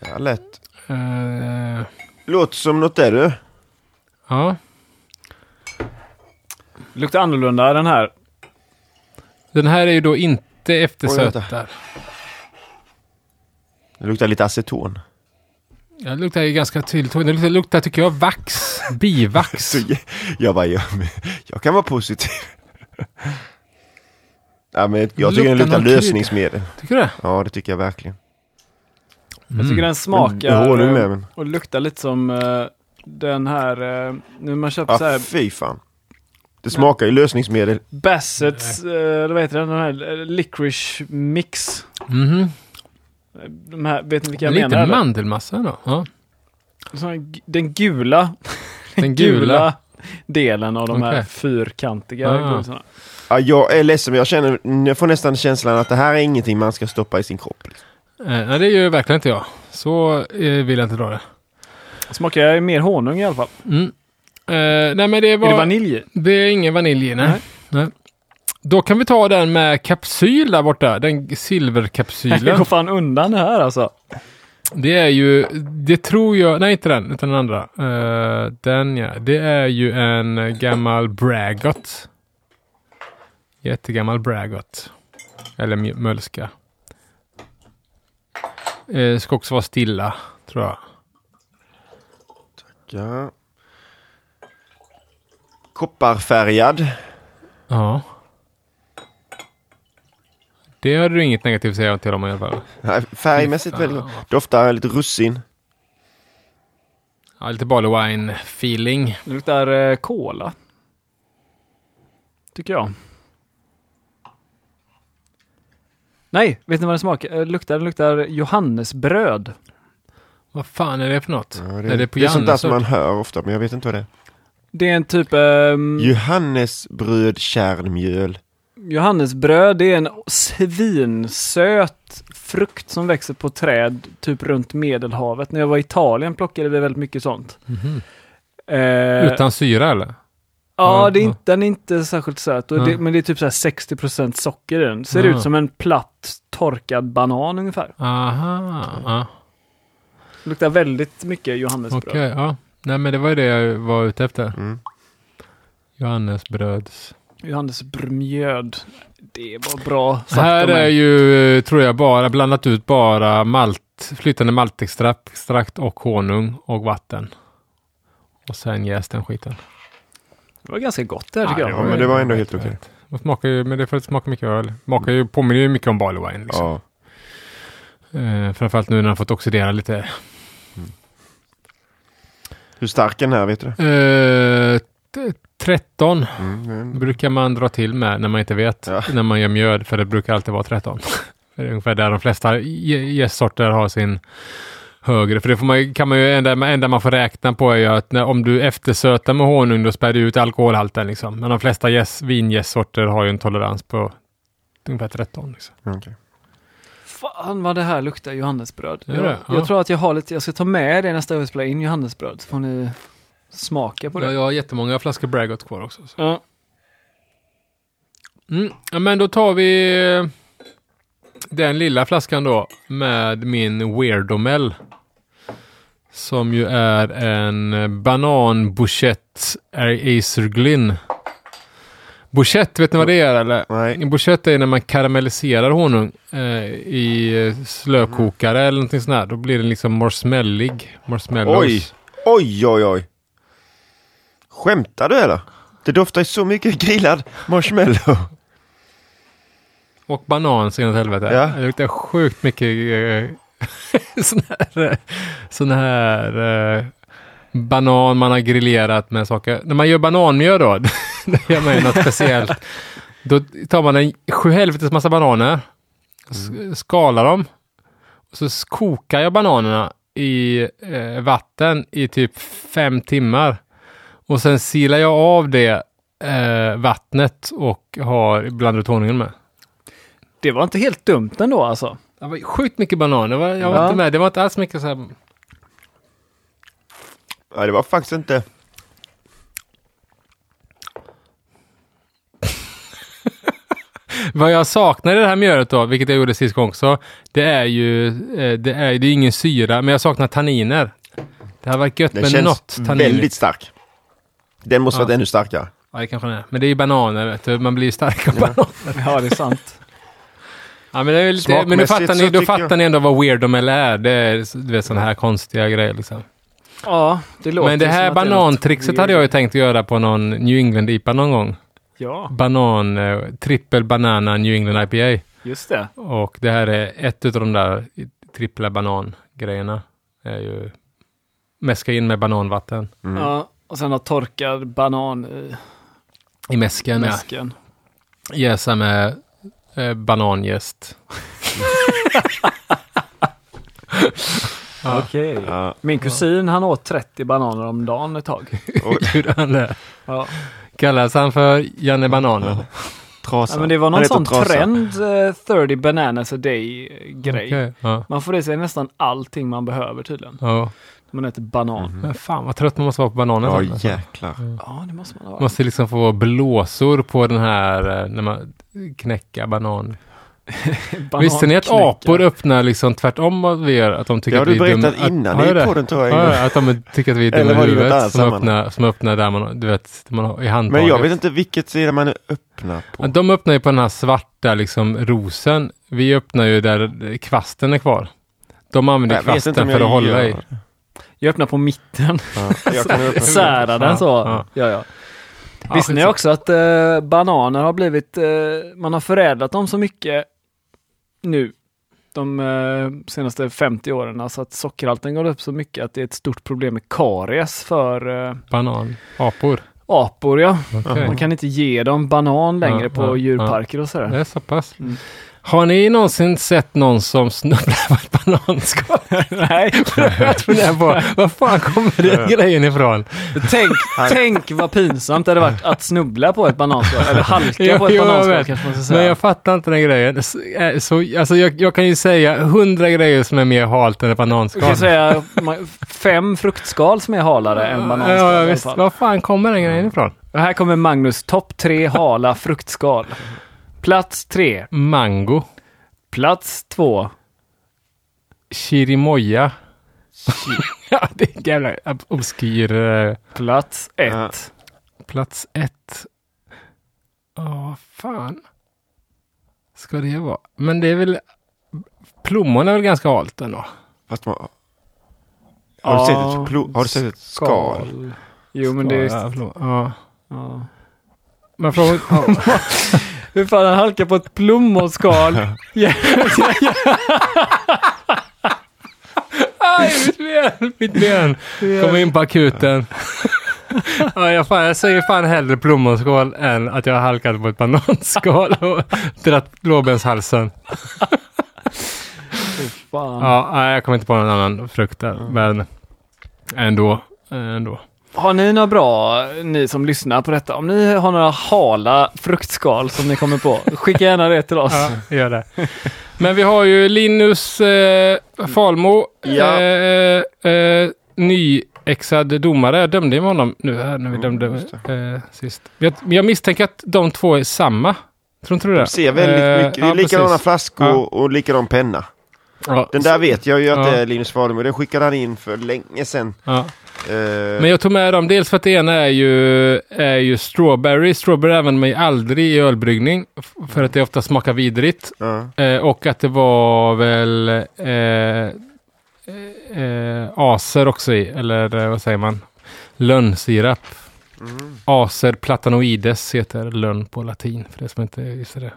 [SPEAKER 1] Det är lätt.
[SPEAKER 2] Uh,
[SPEAKER 1] Låter som något där du.
[SPEAKER 2] Ja.
[SPEAKER 3] Luktar annorlunda den här.
[SPEAKER 2] Den här är ju då inte eftersöt där.
[SPEAKER 1] Det luktar lite aceton.
[SPEAKER 2] Ja, det luktar ju ganska tydligt. Det luktar, luktar tycker jag, vax. Bivax. [laughs]
[SPEAKER 1] jag bara, jag, jag kan vara positiv. ja, men jag tycker den luktar lösningsmedel.
[SPEAKER 2] Tycker du det?
[SPEAKER 1] Ja, det tycker jag verkligen.
[SPEAKER 3] Mm. Jag tycker den smakar mm, med, men... och luktar lite som uh, den här, uh, nu man köper
[SPEAKER 1] ja,
[SPEAKER 3] så här.
[SPEAKER 1] fy fan. Det smakar ju lösningsmedel.
[SPEAKER 3] Bassets, uh, vad heter den, den här licorice mix.
[SPEAKER 2] Mm -hmm.
[SPEAKER 3] De här, vet ni vilka jag
[SPEAKER 2] Lite
[SPEAKER 3] menar?
[SPEAKER 2] Lite mandelmassa då? Ja.
[SPEAKER 3] Den gula, [laughs] den gula delen av de okay. här fyrkantiga
[SPEAKER 2] ah.
[SPEAKER 1] Ja, jag är ledsen, men jag känner, jag får nästan känslan att det här är ingenting man ska stoppa i sin kropp. Liksom.
[SPEAKER 2] Eh, nej, det gör verkligen inte jag. Så eh, vill jag inte dra det.
[SPEAKER 3] Smakar mer honung i alla fall.
[SPEAKER 2] Mm. Eh, nej, men det var,
[SPEAKER 3] är det vanilj
[SPEAKER 2] Det är ingen vanilj nej. nej. nej. Då kan vi ta den med kapsyl där borta. Den silverkapsylen.
[SPEAKER 3] Det går fan undan här alltså.
[SPEAKER 2] Det är ju, det tror jag, nej inte den, utan den andra. Uh, den ja, det är ju en gammal Braggot. Jättegammal Braggot. Eller mölska. Uh, ska också vara stilla, tror jag.
[SPEAKER 1] Tackar. Kopparfärgad.
[SPEAKER 2] Ja. Det har du inget negativt att säga till dem i alla fall.
[SPEAKER 1] Nej, färgmässigt väldigt gott. Doftar lite russin.
[SPEAKER 2] Ja, lite barley wine feeling.
[SPEAKER 3] Det luktar eh, cola. Tycker jag. Nej, vet ni vad den smakar? Eh, luktar? Den luktar johannesbröd.
[SPEAKER 2] Vad fan är det för något?
[SPEAKER 1] Ja, det, är det, på det är sånt där som man hör ofta, men jag vet inte vad det är.
[SPEAKER 3] Det är en typ... Um...
[SPEAKER 1] Johannesbröd kärnmjöl.
[SPEAKER 3] Johannesbröd det är en svinsöt frukt som växer på träd typ runt Medelhavet. När jag var i Italien plockade vi väldigt mycket sånt.
[SPEAKER 2] Mm -hmm. eh, Utan syra eller?
[SPEAKER 3] Ja, det är inte, den är inte särskilt söt. Och det, men det är typ så 60 socker i den. Ser ut som en platt torkad banan ungefär.
[SPEAKER 2] Aha. Ja.
[SPEAKER 3] Luktar väldigt mycket johannesbröd.
[SPEAKER 2] Okej, okay, ja. Nej men det var ju det jag var ute efter. Mm. Johannesbröds.
[SPEAKER 3] Johannes Brmjöd. Det var bra sagt
[SPEAKER 2] Här är ju, tror jag, bara blandat ut bara malt, flytande maltextrakt och honung och vatten. Och sen jäst den skiten.
[SPEAKER 3] Det var ganska gott det här tycker
[SPEAKER 1] ja, jag. Ja, men det var ändå helt okej.
[SPEAKER 2] Det smakar ju, men det får smaka mycket öl. Smakar ju, påminner ju mycket om barley wine. Liksom. Ja. Uh, framförallt nu när den fått oxidera lite. Mm.
[SPEAKER 1] Hur stark är den här, vet du?
[SPEAKER 2] Uh, 13 mm, brukar man dra till med när man inte vet ja. när man gör mjöd, för det brukar alltid vara 13. [laughs] det är ungefär där de flesta gästsorter har sin högre. För det får man, kan man ju, enda, enda man får räkna på är ju att när, om du eftersötar med honung, då spär du ut alkoholhalten. Liksom. Men de flesta yes, vingästsorter har ju en tolerans på ungefär 13. Liksom.
[SPEAKER 1] Okay.
[SPEAKER 3] Fan vad det här luktar johannesbröd.
[SPEAKER 2] Jag,
[SPEAKER 3] jag ja. tror att jag har lite, jag ska ta med det nästa gång vi spelar in johannesbröd. Så får ni smaka på det.
[SPEAKER 2] Ja, jag har jättemånga flaskor Braggot kvar också. Så.
[SPEAKER 3] Ja.
[SPEAKER 2] Mm, ja, men då tar vi eh, den lilla flaskan då med min Weirdomel. Som ju är en banan bouchette Acer Glyn. Bouchette, vet ni vad det är eller?
[SPEAKER 1] Nej.
[SPEAKER 2] Bouchette är när man karamelliserar honung eh, i slökokare eller någonting sånt där. Då blir den liksom marshmallig. Marshmallows.
[SPEAKER 1] Oj! Oj, oj, oj. Skämtar du eller? Det doftar ju så mycket grillad marshmallow.
[SPEAKER 2] Och banan så inåt helvete.
[SPEAKER 1] Ja.
[SPEAKER 2] Det luktar sjukt mycket eh, [laughs] sån här, eh, sån här eh, banan man har grillerat med saker. När man gör bananmjöl då, [laughs] det gör man ju något speciellt. Då tar man en sjuhelvetes massa bananer, skalar dem, och så kokar jag bananerna i eh, vatten i typ fem timmar. Och sen silar jag av det eh, vattnet och har blandat honungen med.
[SPEAKER 3] Det var inte helt dumt ändå alltså.
[SPEAKER 2] Det var sjukt mycket bananer. Jag var, jag var
[SPEAKER 3] Ja.
[SPEAKER 2] inte med. Det var inte alls mycket så här.
[SPEAKER 1] Nej, det var faktiskt inte...
[SPEAKER 2] Vad jag saknar i det här mjölet då, vilket jag gjorde sist gång också, det är ju, eh, det är, det är ingen syra, men jag saknar tanniner. Det har varit gött
[SPEAKER 1] Den
[SPEAKER 2] med
[SPEAKER 1] känns
[SPEAKER 2] något tannin.
[SPEAKER 1] väldigt stark. Den måste
[SPEAKER 2] Ja.
[SPEAKER 1] varit ännu starkare.
[SPEAKER 2] Ja, det kanske den är. Men det är ju bananer, vet du. Man blir ju stark av bananer.
[SPEAKER 3] Ja, det är sant.
[SPEAKER 2] Ja, men det är lite, men nu
[SPEAKER 1] Smakmässigt
[SPEAKER 2] fattar ni, då fattar
[SPEAKER 1] jag-
[SPEAKER 2] ni ändå vad weird de är. Det är du vet, sådana här konstiga grejer liksom.
[SPEAKER 3] Ja, det låter
[SPEAKER 2] Men det här banantrixet hade jag ju tänkt göra på någon New England-IPA någon gång.
[SPEAKER 3] Ja,
[SPEAKER 2] Banan, eh, trippel banana New England IPA.
[SPEAKER 3] just det.
[SPEAKER 2] Och det här är ett av de där trippla banan-grejerna. är ju mäska in med bananvatten
[SPEAKER 1] Mm.
[SPEAKER 3] Ja, och sen har torkad banan i
[SPEAKER 2] i mäsken. Ja.
[SPEAKER 3] mäsken.
[SPEAKER 2] Jäsa med eh, bananjäst. Ja.
[SPEAKER 3] Okej.
[SPEAKER 1] Ja.
[SPEAKER 3] Min kusin han åt 30 bananer om dagen ett tag. [laughs]
[SPEAKER 2] Gjorde han det?
[SPEAKER 3] Ja.
[SPEAKER 2] Kallas han för Janne Bananen?
[SPEAKER 1] Trasa.
[SPEAKER 3] Ja, men det var någon sån
[SPEAKER 1] Trasa.
[SPEAKER 3] trend, eh, 30 bananas a day eh, grej.
[SPEAKER 2] Okej, ja.
[SPEAKER 3] Man får i sig nästan allting man behöver tydligen.
[SPEAKER 2] ja.
[SPEAKER 3] Man äter banan.
[SPEAKER 2] Men fan vad trött man måste vara på bananer.
[SPEAKER 1] Ja,
[SPEAKER 2] sen, alltså.
[SPEAKER 1] jäklar.
[SPEAKER 3] Ja, det måste man ha.
[SPEAKER 2] Måste liksom få blåsor på den här eh, när man knäcker banan. [laughs] Visste ni att apor öppnar liksom tvärtom vad vi gör? Att de tycker
[SPEAKER 1] Det har
[SPEAKER 2] att
[SPEAKER 1] du
[SPEAKER 2] vi
[SPEAKER 1] berättat
[SPEAKER 2] dumma.
[SPEAKER 1] innan
[SPEAKER 2] Har jag
[SPEAKER 1] i podden tror jag.
[SPEAKER 2] Ja, ja, att de tycker att vi är
[SPEAKER 1] Eller
[SPEAKER 2] dumma i huvudet som öppnar, som öppnar där man, du vet, man har i handtaget.
[SPEAKER 1] Men jag vet inte vilket sida man öppnar på.
[SPEAKER 2] De öppnar ju på den här svarta liksom rosen. Vi öppnar ju där kvasten är kvar. De använder
[SPEAKER 1] Jag
[SPEAKER 2] kvasten för att hålla
[SPEAKER 1] gör
[SPEAKER 2] i.
[SPEAKER 1] det.
[SPEAKER 3] Jag öppnar på mitten.
[SPEAKER 1] Ja, jag kan öppna
[SPEAKER 3] Sära den så.
[SPEAKER 2] Ja.
[SPEAKER 3] Ja, ja.
[SPEAKER 2] Ja,
[SPEAKER 3] Visste ni också att eh, bananer har blivit, eh, man har förädlat dem så mycket nu de eh, senaste 50 åren, alltså att sockerhalten går upp så mycket att det är ett stort problem med karies för eh,
[SPEAKER 2] Banan. Apor.
[SPEAKER 3] apor. Ja.
[SPEAKER 2] Okej.
[SPEAKER 3] Man kan inte ge dem banan längre
[SPEAKER 2] Ja,
[SPEAKER 3] på
[SPEAKER 2] ja,
[SPEAKER 3] djurparker och
[SPEAKER 2] Det
[SPEAKER 3] sådär.
[SPEAKER 2] är så pass.
[SPEAKER 3] Mm.
[SPEAKER 2] Har ni någonsin sett någon som snubblar på ett bananskal? [laughs]
[SPEAKER 3] Nej, [laughs]
[SPEAKER 2] Jag funderar på, var fan kommer den grejen ifrån?
[SPEAKER 3] tänk, tänk vad pinsamt det hade varit att snubbla på ett bananskal, eller halka på ett
[SPEAKER 2] Jo, jo, jag
[SPEAKER 3] bananskal
[SPEAKER 2] vet.
[SPEAKER 3] kanske man ska
[SPEAKER 2] Men
[SPEAKER 3] säga.
[SPEAKER 2] jag fattar inte den grejen. Så, eh, så, alltså jag, jag kan ju säga hundra grejer som är mer halt än ett
[SPEAKER 3] Du kan
[SPEAKER 2] bananskal.
[SPEAKER 3] säga fem fruktskal som är halare än bananskal.
[SPEAKER 2] Ja, ja, visst. Var fan kommer den grejen ifrån?
[SPEAKER 3] Och här kommer Magnus topp tre hala fruktskal. Plats tre.
[SPEAKER 2] Mango.
[SPEAKER 3] Plats två.
[SPEAKER 2] Chirimoya. [laughs] ja, det är en jävla ob- obskyr. eh,
[SPEAKER 3] Plats ett.
[SPEAKER 1] Ja.
[SPEAKER 2] Plats ett. Ja, fan. Ska det vara? Men det är väl... Plommon är väl ganska halt ändå?
[SPEAKER 1] Fast man, har, du
[SPEAKER 3] Ja,
[SPEAKER 1] sett ett, plo- har du sett ett skal?
[SPEAKER 3] Jo, men det är...
[SPEAKER 2] Ja, plommon. ja.
[SPEAKER 3] Ja.
[SPEAKER 2] Men frågan... [laughs] Ja.
[SPEAKER 3] Hur fan han halkar på ett plommonskal. [laughs] Ja.
[SPEAKER 2] Aj, mitt ben! Mitt ben! Kom in på akuten. Ja, jag, fan, jag säger fan hellre plommonskal än att jag har halkat på ett bananskal och dratt lårbenshalsen.
[SPEAKER 3] Fan.
[SPEAKER 2] Ja, jag kommer inte på någon annan frukt där. Men ändå. ändå.
[SPEAKER 3] Har ni några bra, ni som lyssnar på detta, om ni har några hala fruktskal som ni kommer på, [laughs] skicka gärna det till oss.
[SPEAKER 2] Ja, gör det. Men vi har ju Linus eh, Falmo.
[SPEAKER 1] Ja.
[SPEAKER 2] Eh, eh, nyexad domare. Jag dömde ju honom nu här när vi dömde eh, sist. Jag, jag misstänker att de två är samma. Tror inte du det?
[SPEAKER 1] De ser väldigt
[SPEAKER 2] Eh,
[SPEAKER 1] mycket. Det är
[SPEAKER 2] ja,
[SPEAKER 1] likadana
[SPEAKER 2] precis.
[SPEAKER 1] flaskor
[SPEAKER 2] Ja.
[SPEAKER 1] och likadan penna. Ja. Den där vet jag ju att ja. det är Linus Fadermo. Den skickade han in för länge sedan.
[SPEAKER 2] Uh, Men jag tog med dem dels för att det ena är ju, är ju strawberry. Strawberry använder man ju aldrig i ölbryggning. För att det ofta smakar vidrigt. Uh. Uh, och att det var väl eh, aser också i. Eller vad säger man? Lönnsirap. Mm. Acer platanoides heter lönn på latin. För det som inte visste det.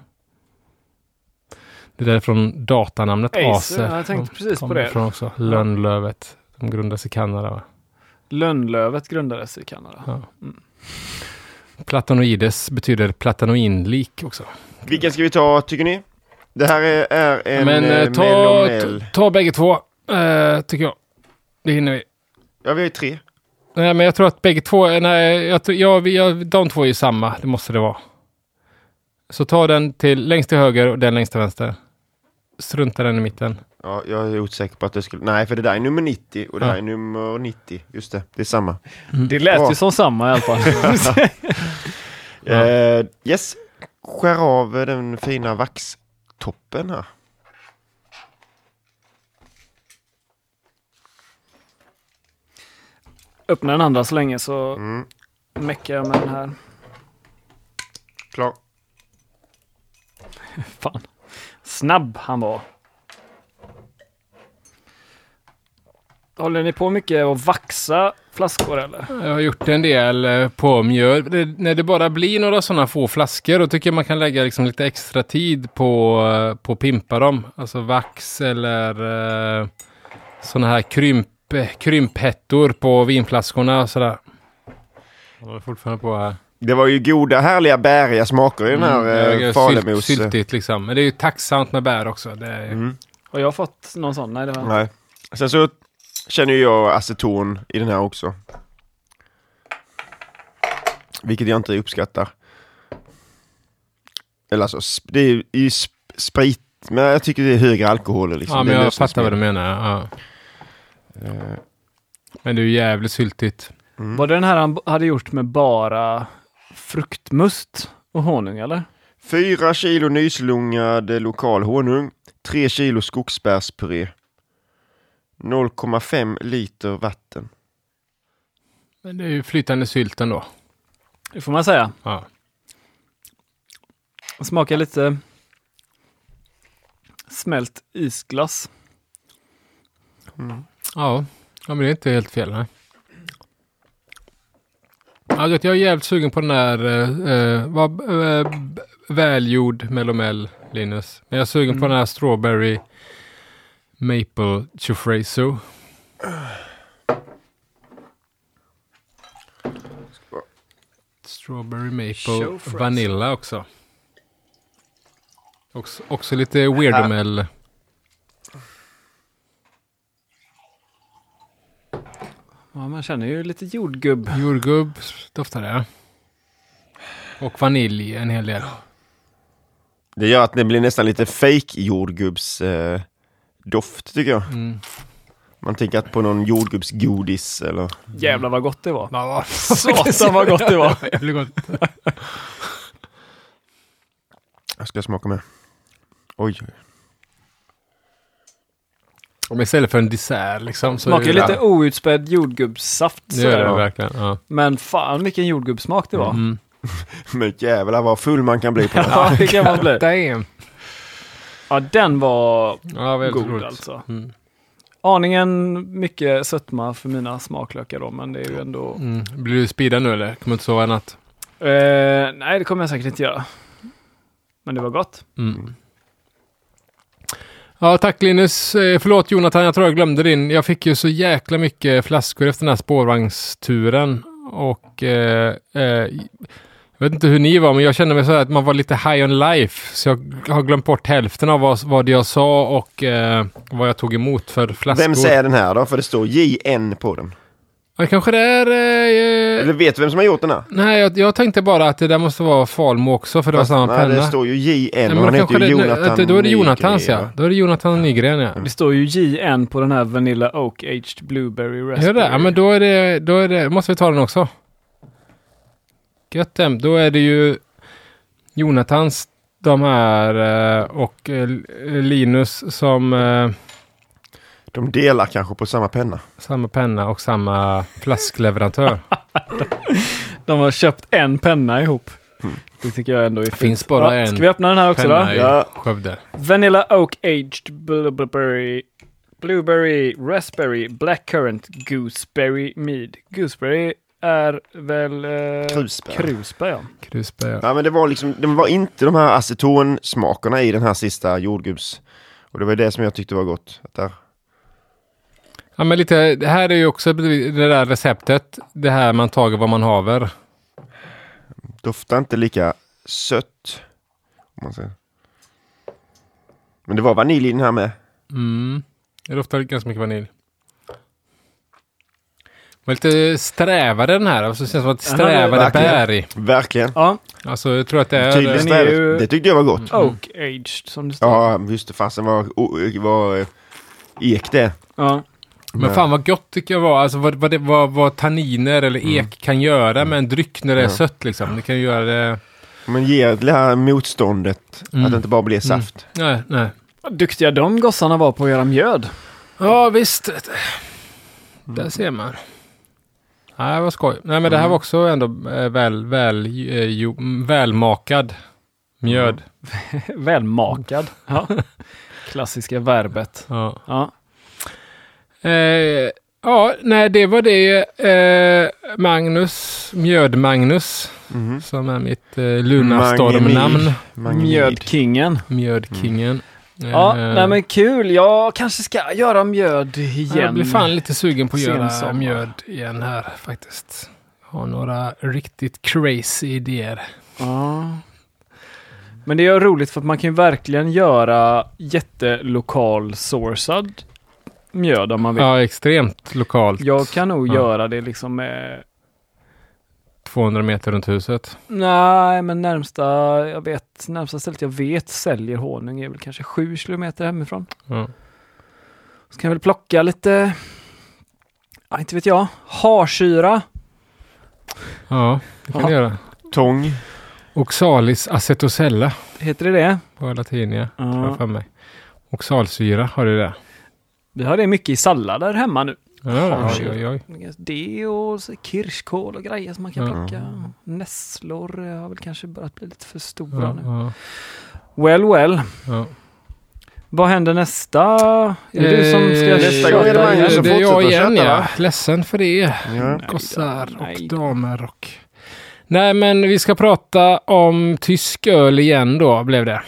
[SPEAKER 2] Det där är från datanamnet Acer. Acer.
[SPEAKER 3] Jag tänkte precis på det.
[SPEAKER 2] Från också. Lönnlövet. De grundades i Kanada va?
[SPEAKER 3] Lönnlövet grundades i Kanada. Ja. Mm.
[SPEAKER 2] Platanoides betyder platanoinlik också.
[SPEAKER 1] Vilken ska vi ta tycker ni? Det här är, är en
[SPEAKER 2] Men eh, ta, ta, ta bägge två, eh, tycker jag. Det hinner vi.
[SPEAKER 1] Ja, vi har ju tre.
[SPEAKER 2] Nej, men jag tror att bägge två, nej, jag, jag, jag, de två är ju samma. Det måste det vara. Så ta den till längst till höger och den längst till vänster. Strunta den i mitten.
[SPEAKER 1] Ja, jag är osäker på att det skulle... Nej, för det där är nummer 90 och det här är nummer 90. Just det, det är samma.
[SPEAKER 3] Mm. Det lät Bra. ju som samma i alla fall. [laughs]
[SPEAKER 1] uh, yes, skär av den fina vaxtoppen här.
[SPEAKER 3] Öppna den andra så länge så mm. meckar jag med den här.
[SPEAKER 1] Klar. [laughs]
[SPEAKER 3] Fan. Snabb han var. Håller ni på mycket att vaxa flaskor eller?
[SPEAKER 2] Jag har gjort en del eh, på mjöl. Det, när det bara blir några sådana få flaskor, då tycker jag man kan lägga liksom lite extra tid på, eh, på att pimpa dem. Alltså vax eller uh, sådana här krymp, krymphettor på vinflaskorna och sådär. Jag håller fortfarande på här.
[SPEAKER 1] Det var ju goda, härliga, bäriga smaker i den här mm, eh, falemos.
[SPEAKER 2] Sylt, syltigt liksom. Men det är ju tacksamt med bär också. Det är... mm.
[SPEAKER 3] Har jag fått någon sån? Nej, det var...
[SPEAKER 1] Nej. Sen så känner jag aceton i den här också. Vilket jag inte uppskattar. Eller alltså, det är ju sprit, men jag tycker det är högre alkohol. Liksom.
[SPEAKER 2] Ja, men jag fattar vad du menar. Ja. Uh. Men det är ju jävligt syltigt.
[SPEAKER 3] Mm. Var det den här han hade gjort med bara fruktmust och honung eller?
[SPEAKER 1] Fyra kilo nyslungad lokal honung. Tre kilo skogsbärspuré. 0,5 liter vatten.
[SPEAKER 2] Men det är ju flytande sylt ändå.
[SPEAKER 3] Det får man säga. Ja. Smakar lite smält isglass.
[SPEAKER 2] Mm. Ja. ja, men det är inte helt fel. Nej. Jag är jävligt sugen på den där eh, eh vad, eh, välgjord Melomel, Linus. Men jag är sugen mm. på den här Strawberry Maple Chufreso. Strawberry Maple Vanilla också. också. Också lite Weirdomel.
[SPEAKER 3] Ja, man känner ju lite jordgubb.
[SPEAKER 2] Jordgubb doftar det. Och vanilj en hel del.
[SPEAKER 1] Det gör att det blir nästan lite fake jordgubbs eh, doft tycker jag. Mm. Man tänker att på någon jordgubbsgodis eller...
[SPEAKER 3] Jävlar vad gott det var. Ja, Satan vad gott det var. [laughs]
[SPEAKER 1] jag ska smaka med. Oj.
[SPEAKER 2] Om istället för en dessert liksom.
[SPEAKER 3] Så Smakar lite outspädd jordgubbssaft.
[SPEAKER 2] Det gör det verkligen. Ja.
[SPEAKER 3] Men fan vilken jordgubbssmak det var. Mm. [laughs]
[SPEAKER 1] Men jävlar vad full man kan bli på
[SPEAKER 3] det. [laughs] ja, det kan man bli. Damn. Ja, den var ja, god roligt. alltså. Mm. Aningen mycket sötma för mina smaklökar då, men det är ju ändå...
[SPEAKER 2] Mm. Blir du speedad nu eller? Kommer du inte sova i natt?
[SPEAKER 3] Eh, nej, det kommer jag säkert inte göra. Men det var gott. Mm.
[SPEAKER 2] Ja, tack Linus. Eh, förlåt Jonathan, jag tror jag glömde din. Jag fick ju så jäkla mycket flaskor efter den här spårvagnsturen. Och eh, eh, jag vet inte hur ni var, men jag kände mig så att man var lite high on life. Så jag har glömt bort hälften av vad, vad jag sa och eh, vad jag tog emot för flaskor.
[SPEAKER 1] Vem säger den här då? För det står JN på den.
[SPEAKER 2] Ja, kanske det är... Eh,
[SPEAKER 1] Eller vet du vem som har gjort den här?
[SPEAKER 2] Nej, jag, jag tänkte bara att det där måste vara Falmo också, för det var samma nej, penna.
[SPEAKER 1] det står ju JN och han heter ju Jonathan
[SPEAKER 2] det, Då är det Jonathans ja. Då är det Jonathan Nygren ja.
[SPEAKER 3] Det står ju JN på den här Vanilla Oak Aged Blueberry Raspberry.
[SPEAKER 2] Gör det? Ja, men då är det, då är det, måste vi ta den också. Gött Då är det ju Jonathans, de här eh, och eh, Linus som...
[SPEAKER 1] De delar kanske på samma penna.
[SPEAKER 2] Samma penna och samma flaskleverantör. [laughs]
[SPEAKER 3] De har köpt en penna ihop. Det tycker jag ändå är fint.
[SPEAKER 2] Finns bara
[SPEAKER 3] Ja,
[SPEAKER 2] en
[SPEAKER 3] Ska vi öppna den här också då?
[SPEAKER 1] Ja.
[SPEAKER 2] Skövde.
[SPEAKER 3] Vanilla Oak Aged Blueberry Blueberry Raspberry Blackcurrant Gooseberry Mead. Gooseberry är väl... Eh,
[SPEAKER 1] Krusbär.
[SPEAKER 3] Krusbär ja.
[SPEAKER 2] Krusbär. ja.
[SPEAKER 1] Ja, men det var liksom, det var inte de här acetonsmakerna i den här sista jordgubbs. Och det var det som jag tyckte var gott. Att där,
[SPEAKER 2] Ja, men lite, det här är ju också det där receptet. Det här man tager vad man haver.
[SPEAKER 1] doftar inte lika sött. Om man säger. Men det var vanilj i den här med.
[SPEAKER 2] Mm. Det doftar ganska mycket vanilj. Men lite strävare den här. Alltså, det känns som att
[SPEAKER 1] Verkligen.
[SPEAKER 2] bär i.
[SPEAKER 1] Verkligen.
[SPEAKER 3] Ja,
[SPEAKER 2] Alltså jag tror att det är...
[SPEAKER 1] Tydligt
[SPEAKER 3] är ju-
[SPEAKER 1] Det tyckte jag var gott.
[SPEAKER 3] Oak Aged som det står.
[SPEAKER 1] Ja, just det. Fasen var, var ek det.
[SPEAKER 3] Ja.
[SPEAKER 2] Men fan vad gott tycker jag var. Alltså vad, vad, det, vad, vad tanniner eller
[SPEAKER 1] Mm.
[SPEAKER 2] ek kan göra med en dryck när det är sött liksom. Det kan ju göra det...
[SPEAKER 1] Men ger det här motståndet.
[SPEAKER 2] Mm.
[SPEAKER 1] Att det inte bara blir saft.
[SPEAKER 2] Nej, nej.
[SPEAKER 3] Vad duktiga de gossarna var på att göra mjöd.
[SPEAKER 2] Ja visst. Där ser man. Nej, vad skoj. Nej, men det här var också ändå eh, väl, väl, eh, mm, välmakad mjöd. [laughs]
[SPEAKER 3] Välmakad. Ja. Klassiska verbet.
[SPEAKER 2] Ja.
[SPEAKER 3] Ja.
[SPEAKER 2] Eh, ja, nej, det var det. Eh, Magnus, Mjöd-Magnus,
[SPEAKER 1] Mhm.
[SPEAKER 2] som är mitt eh, Lunarstorm-namn.
[SPEAKER 3] Mjödkingen.
[SPEAKER 2] Mjödkingen.
[SPEAKER 3] Ja,
[SPEAKER 2] Eh,
[SPEAKER 3] nej men kul. Jag kanske ska göra mjöd igen.
[SPEAKER 2] Jag blir fan lite sugen på att göra
[SPEAKER 3] sommar.
[SPEAKER 2] mjöd igen här faktiskt. Har några riktigt crazy idéer.
[SPEAKER 3] Ja. Men det är roligt för att man kan verkligen göra jättelokal sourcad mjöd om man vill.
[SPEAKER 2] Ja, extremt lokalt.
[SPEAKER 3] Jag kan nog
[SPEAKER 2] Ja.
[SPEAKER 3] göra det liksom med
[SPEAKER 2] 200 meter runt huset.
[SPEAKER 3] Nej, men närmsta, jag vet, närmsta stället jag vet säljer honung är väl kanske sju kilometer hemifrån.
[SPEAKER 2] Ja.
[SPEAKER 3] Så kan jag väl plocka lite, ja, inte vet jag, harsyra.
[SPEAKER 2] Ja, det kan
[SPEAKER 3] Ja.
[SPEAKER 2] du göra.
[SPEAKER 1] Tång.
[SPEAKER 2] Oxalis acetosella
[SPEAKER 3] Heter det det?
[SPEAKER 2] på latin, ja. Tror jag
[SPEAKER 3] Ja.
[SPEAKER 2] för mig. Oxalsyra har du det.
[SPEAKER 3] Vi har det mycket i sallader hemma nu.
[SPEAKER 2] Ja, oj, oj, oj.
[SPEAKER 3] Det och kirskål och grejer som man kan
[SPEAKER 2] Ja.
[SPEAKER 3] plocka. Nässlor har väl kanske börjat bli lite för stora
[SPEAKER 2] Ja,
[SPEAKER 3] nu.
[SPEAKER 2] ja,
[SPEAKER 3] Well, well.
[SPEAKER 2] ja.
[SPEAKER 3] Vad händer nästa? Är det du som ska
[SPEAKER 2] Eh,
[SPEAKER 1] nästa gång är det
[SPEAKER 3] köta
[SPEAKER 2] Det är jag igen
[SPEAKER 1] köta,
[SPEAKER 2] ja. Ledsen för det.
[SPEAKER 1] Ja.
[SPEAKER 2] Gossar och damer och... Nej, men vi ska prata om tysk öl igen då, blev det.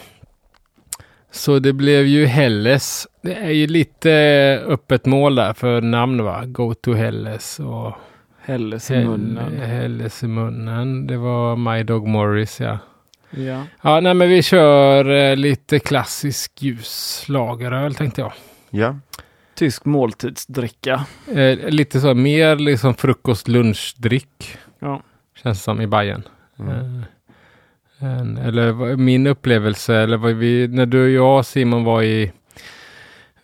[SPEAKER 2] Så det blev ju Helles. Det är ju lite öppet mål där för namn va? Go to Helles och
[SPEAKER 3] Helles i munnen.
[SPEAKER 2] Helles i munnen. Det var My Dog Morris ja.
[SPEAKER 3] Ja.
[SPEAKER 2] Ja, nej men vi kör eh, lite klassisk ljuslageröl tänkte jag.
[SPEAKER 1] Ja.
[SPEAKER 3] Tysk måltidsdricka.
[SPEAKER 2] Eh, lite så mer liksom frukost lunchdryck.
[SPEAKER 3] Ja.
[SPEAKER 2] Känns som i Bajen.
[SPEAKER 1] Mm.
[SPEAKER 2] Eh, en, eller min upplevelse, eller vad vi, när du och jag Simon var i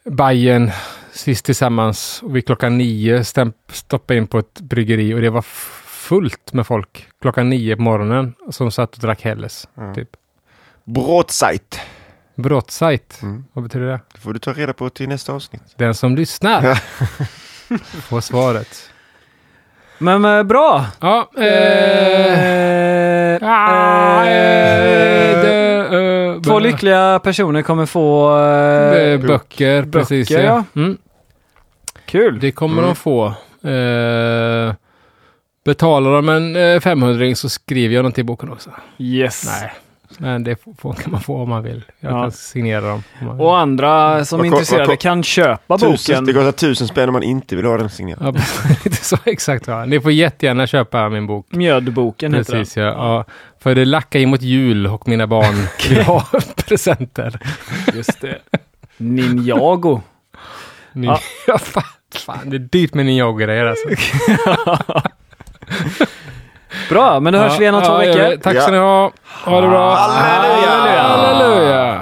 [SPEAKER 2] Bajen sist tillsammans och vi klockan nio stämp, stoppade in på ett bryggeri och det var fullt med folk klockan nio på morgonen som satt och drack Helles.
[SPEAKER 1] Ja.
[SPEAKER 2] Typ.
[SPEAKER 1] Brotzeit.
[SPEAKER 2] Brottsajt,
[SPEAKER 1] Mm.
[SPEAKER 2] vad betyder det?
[SPEAKER 1] Det får du ta reda på till nästa avsnitt.
[SPEAKER 2] Den som lyssnar får svaret.
[SPEAKER 3] Men eh, bra!
[SPEAKER 2] Ja, eh,
[SPEAKER 3] Eh,
[SPEAKER 2] ah,
[SPEAKER 3] eh,
[SPEAKER 2] eh, det, eh,
[SPEAKER 3] Två lyckliga personer kommer få...
[SPEAKER 2] eh,
[SPEAKER 3] Eh,
[SPEAKER 2] böcker, precis.
[SPEAKER 3] böcker,
[SPEAKER 2] Ja. Mm,
[SPEAKER 3] kul!
[SPEAKER 2] det kommer
[SPEAKER 1] Mm.
[SPEAKER 2] de få. Eh, betalar de en eh, 500 så skriver jag någonting i boken också.
[SPEAKER 3] Yes!
[SPEAKER 2] Nej, men det får, kan man få om man vill. Jag
[SPEAKER 3] Ja.
[SPEAKER 2] kan signera dem.
[SPEAKER 3] Och andra som är intresserade kan köpa
[SPEAKER 1] Tusen,
[SPEAKER 3] boken.
[SPEAKER 1] det kostar tusen spänn om man inte vill ha den signerad.
[SPEAKER 2] Ja, [laughs] lite så exakt. Ja. Ni får jättegärna köpa min bok.
[SPEAKER 3] Mjödboken heter
[SPEAKER 2] Precis, ja. ja. För det lackar in mot jul och mina barn [laughs] vill ha [laughs] presenter.
[SPEAKER 3] Just det. Ninjago.
[SPEAKER 2] Ni,
[SPEAKER 3] Ja.
[SPEAKER 2] ja. fan, fan, det är dyrt med Ninjago-grejer alltså.
[SPEAKER 3] Bra, men då hörs vi igen om två
[SPEAKER 2] ja,
[SPEAKER 3] veckor.
[SPEAKER 2] Tack ska ni ha. Ha det bra.
[SPEAKER 1] Halleluja.
[SPEAKER 2] Halleluja.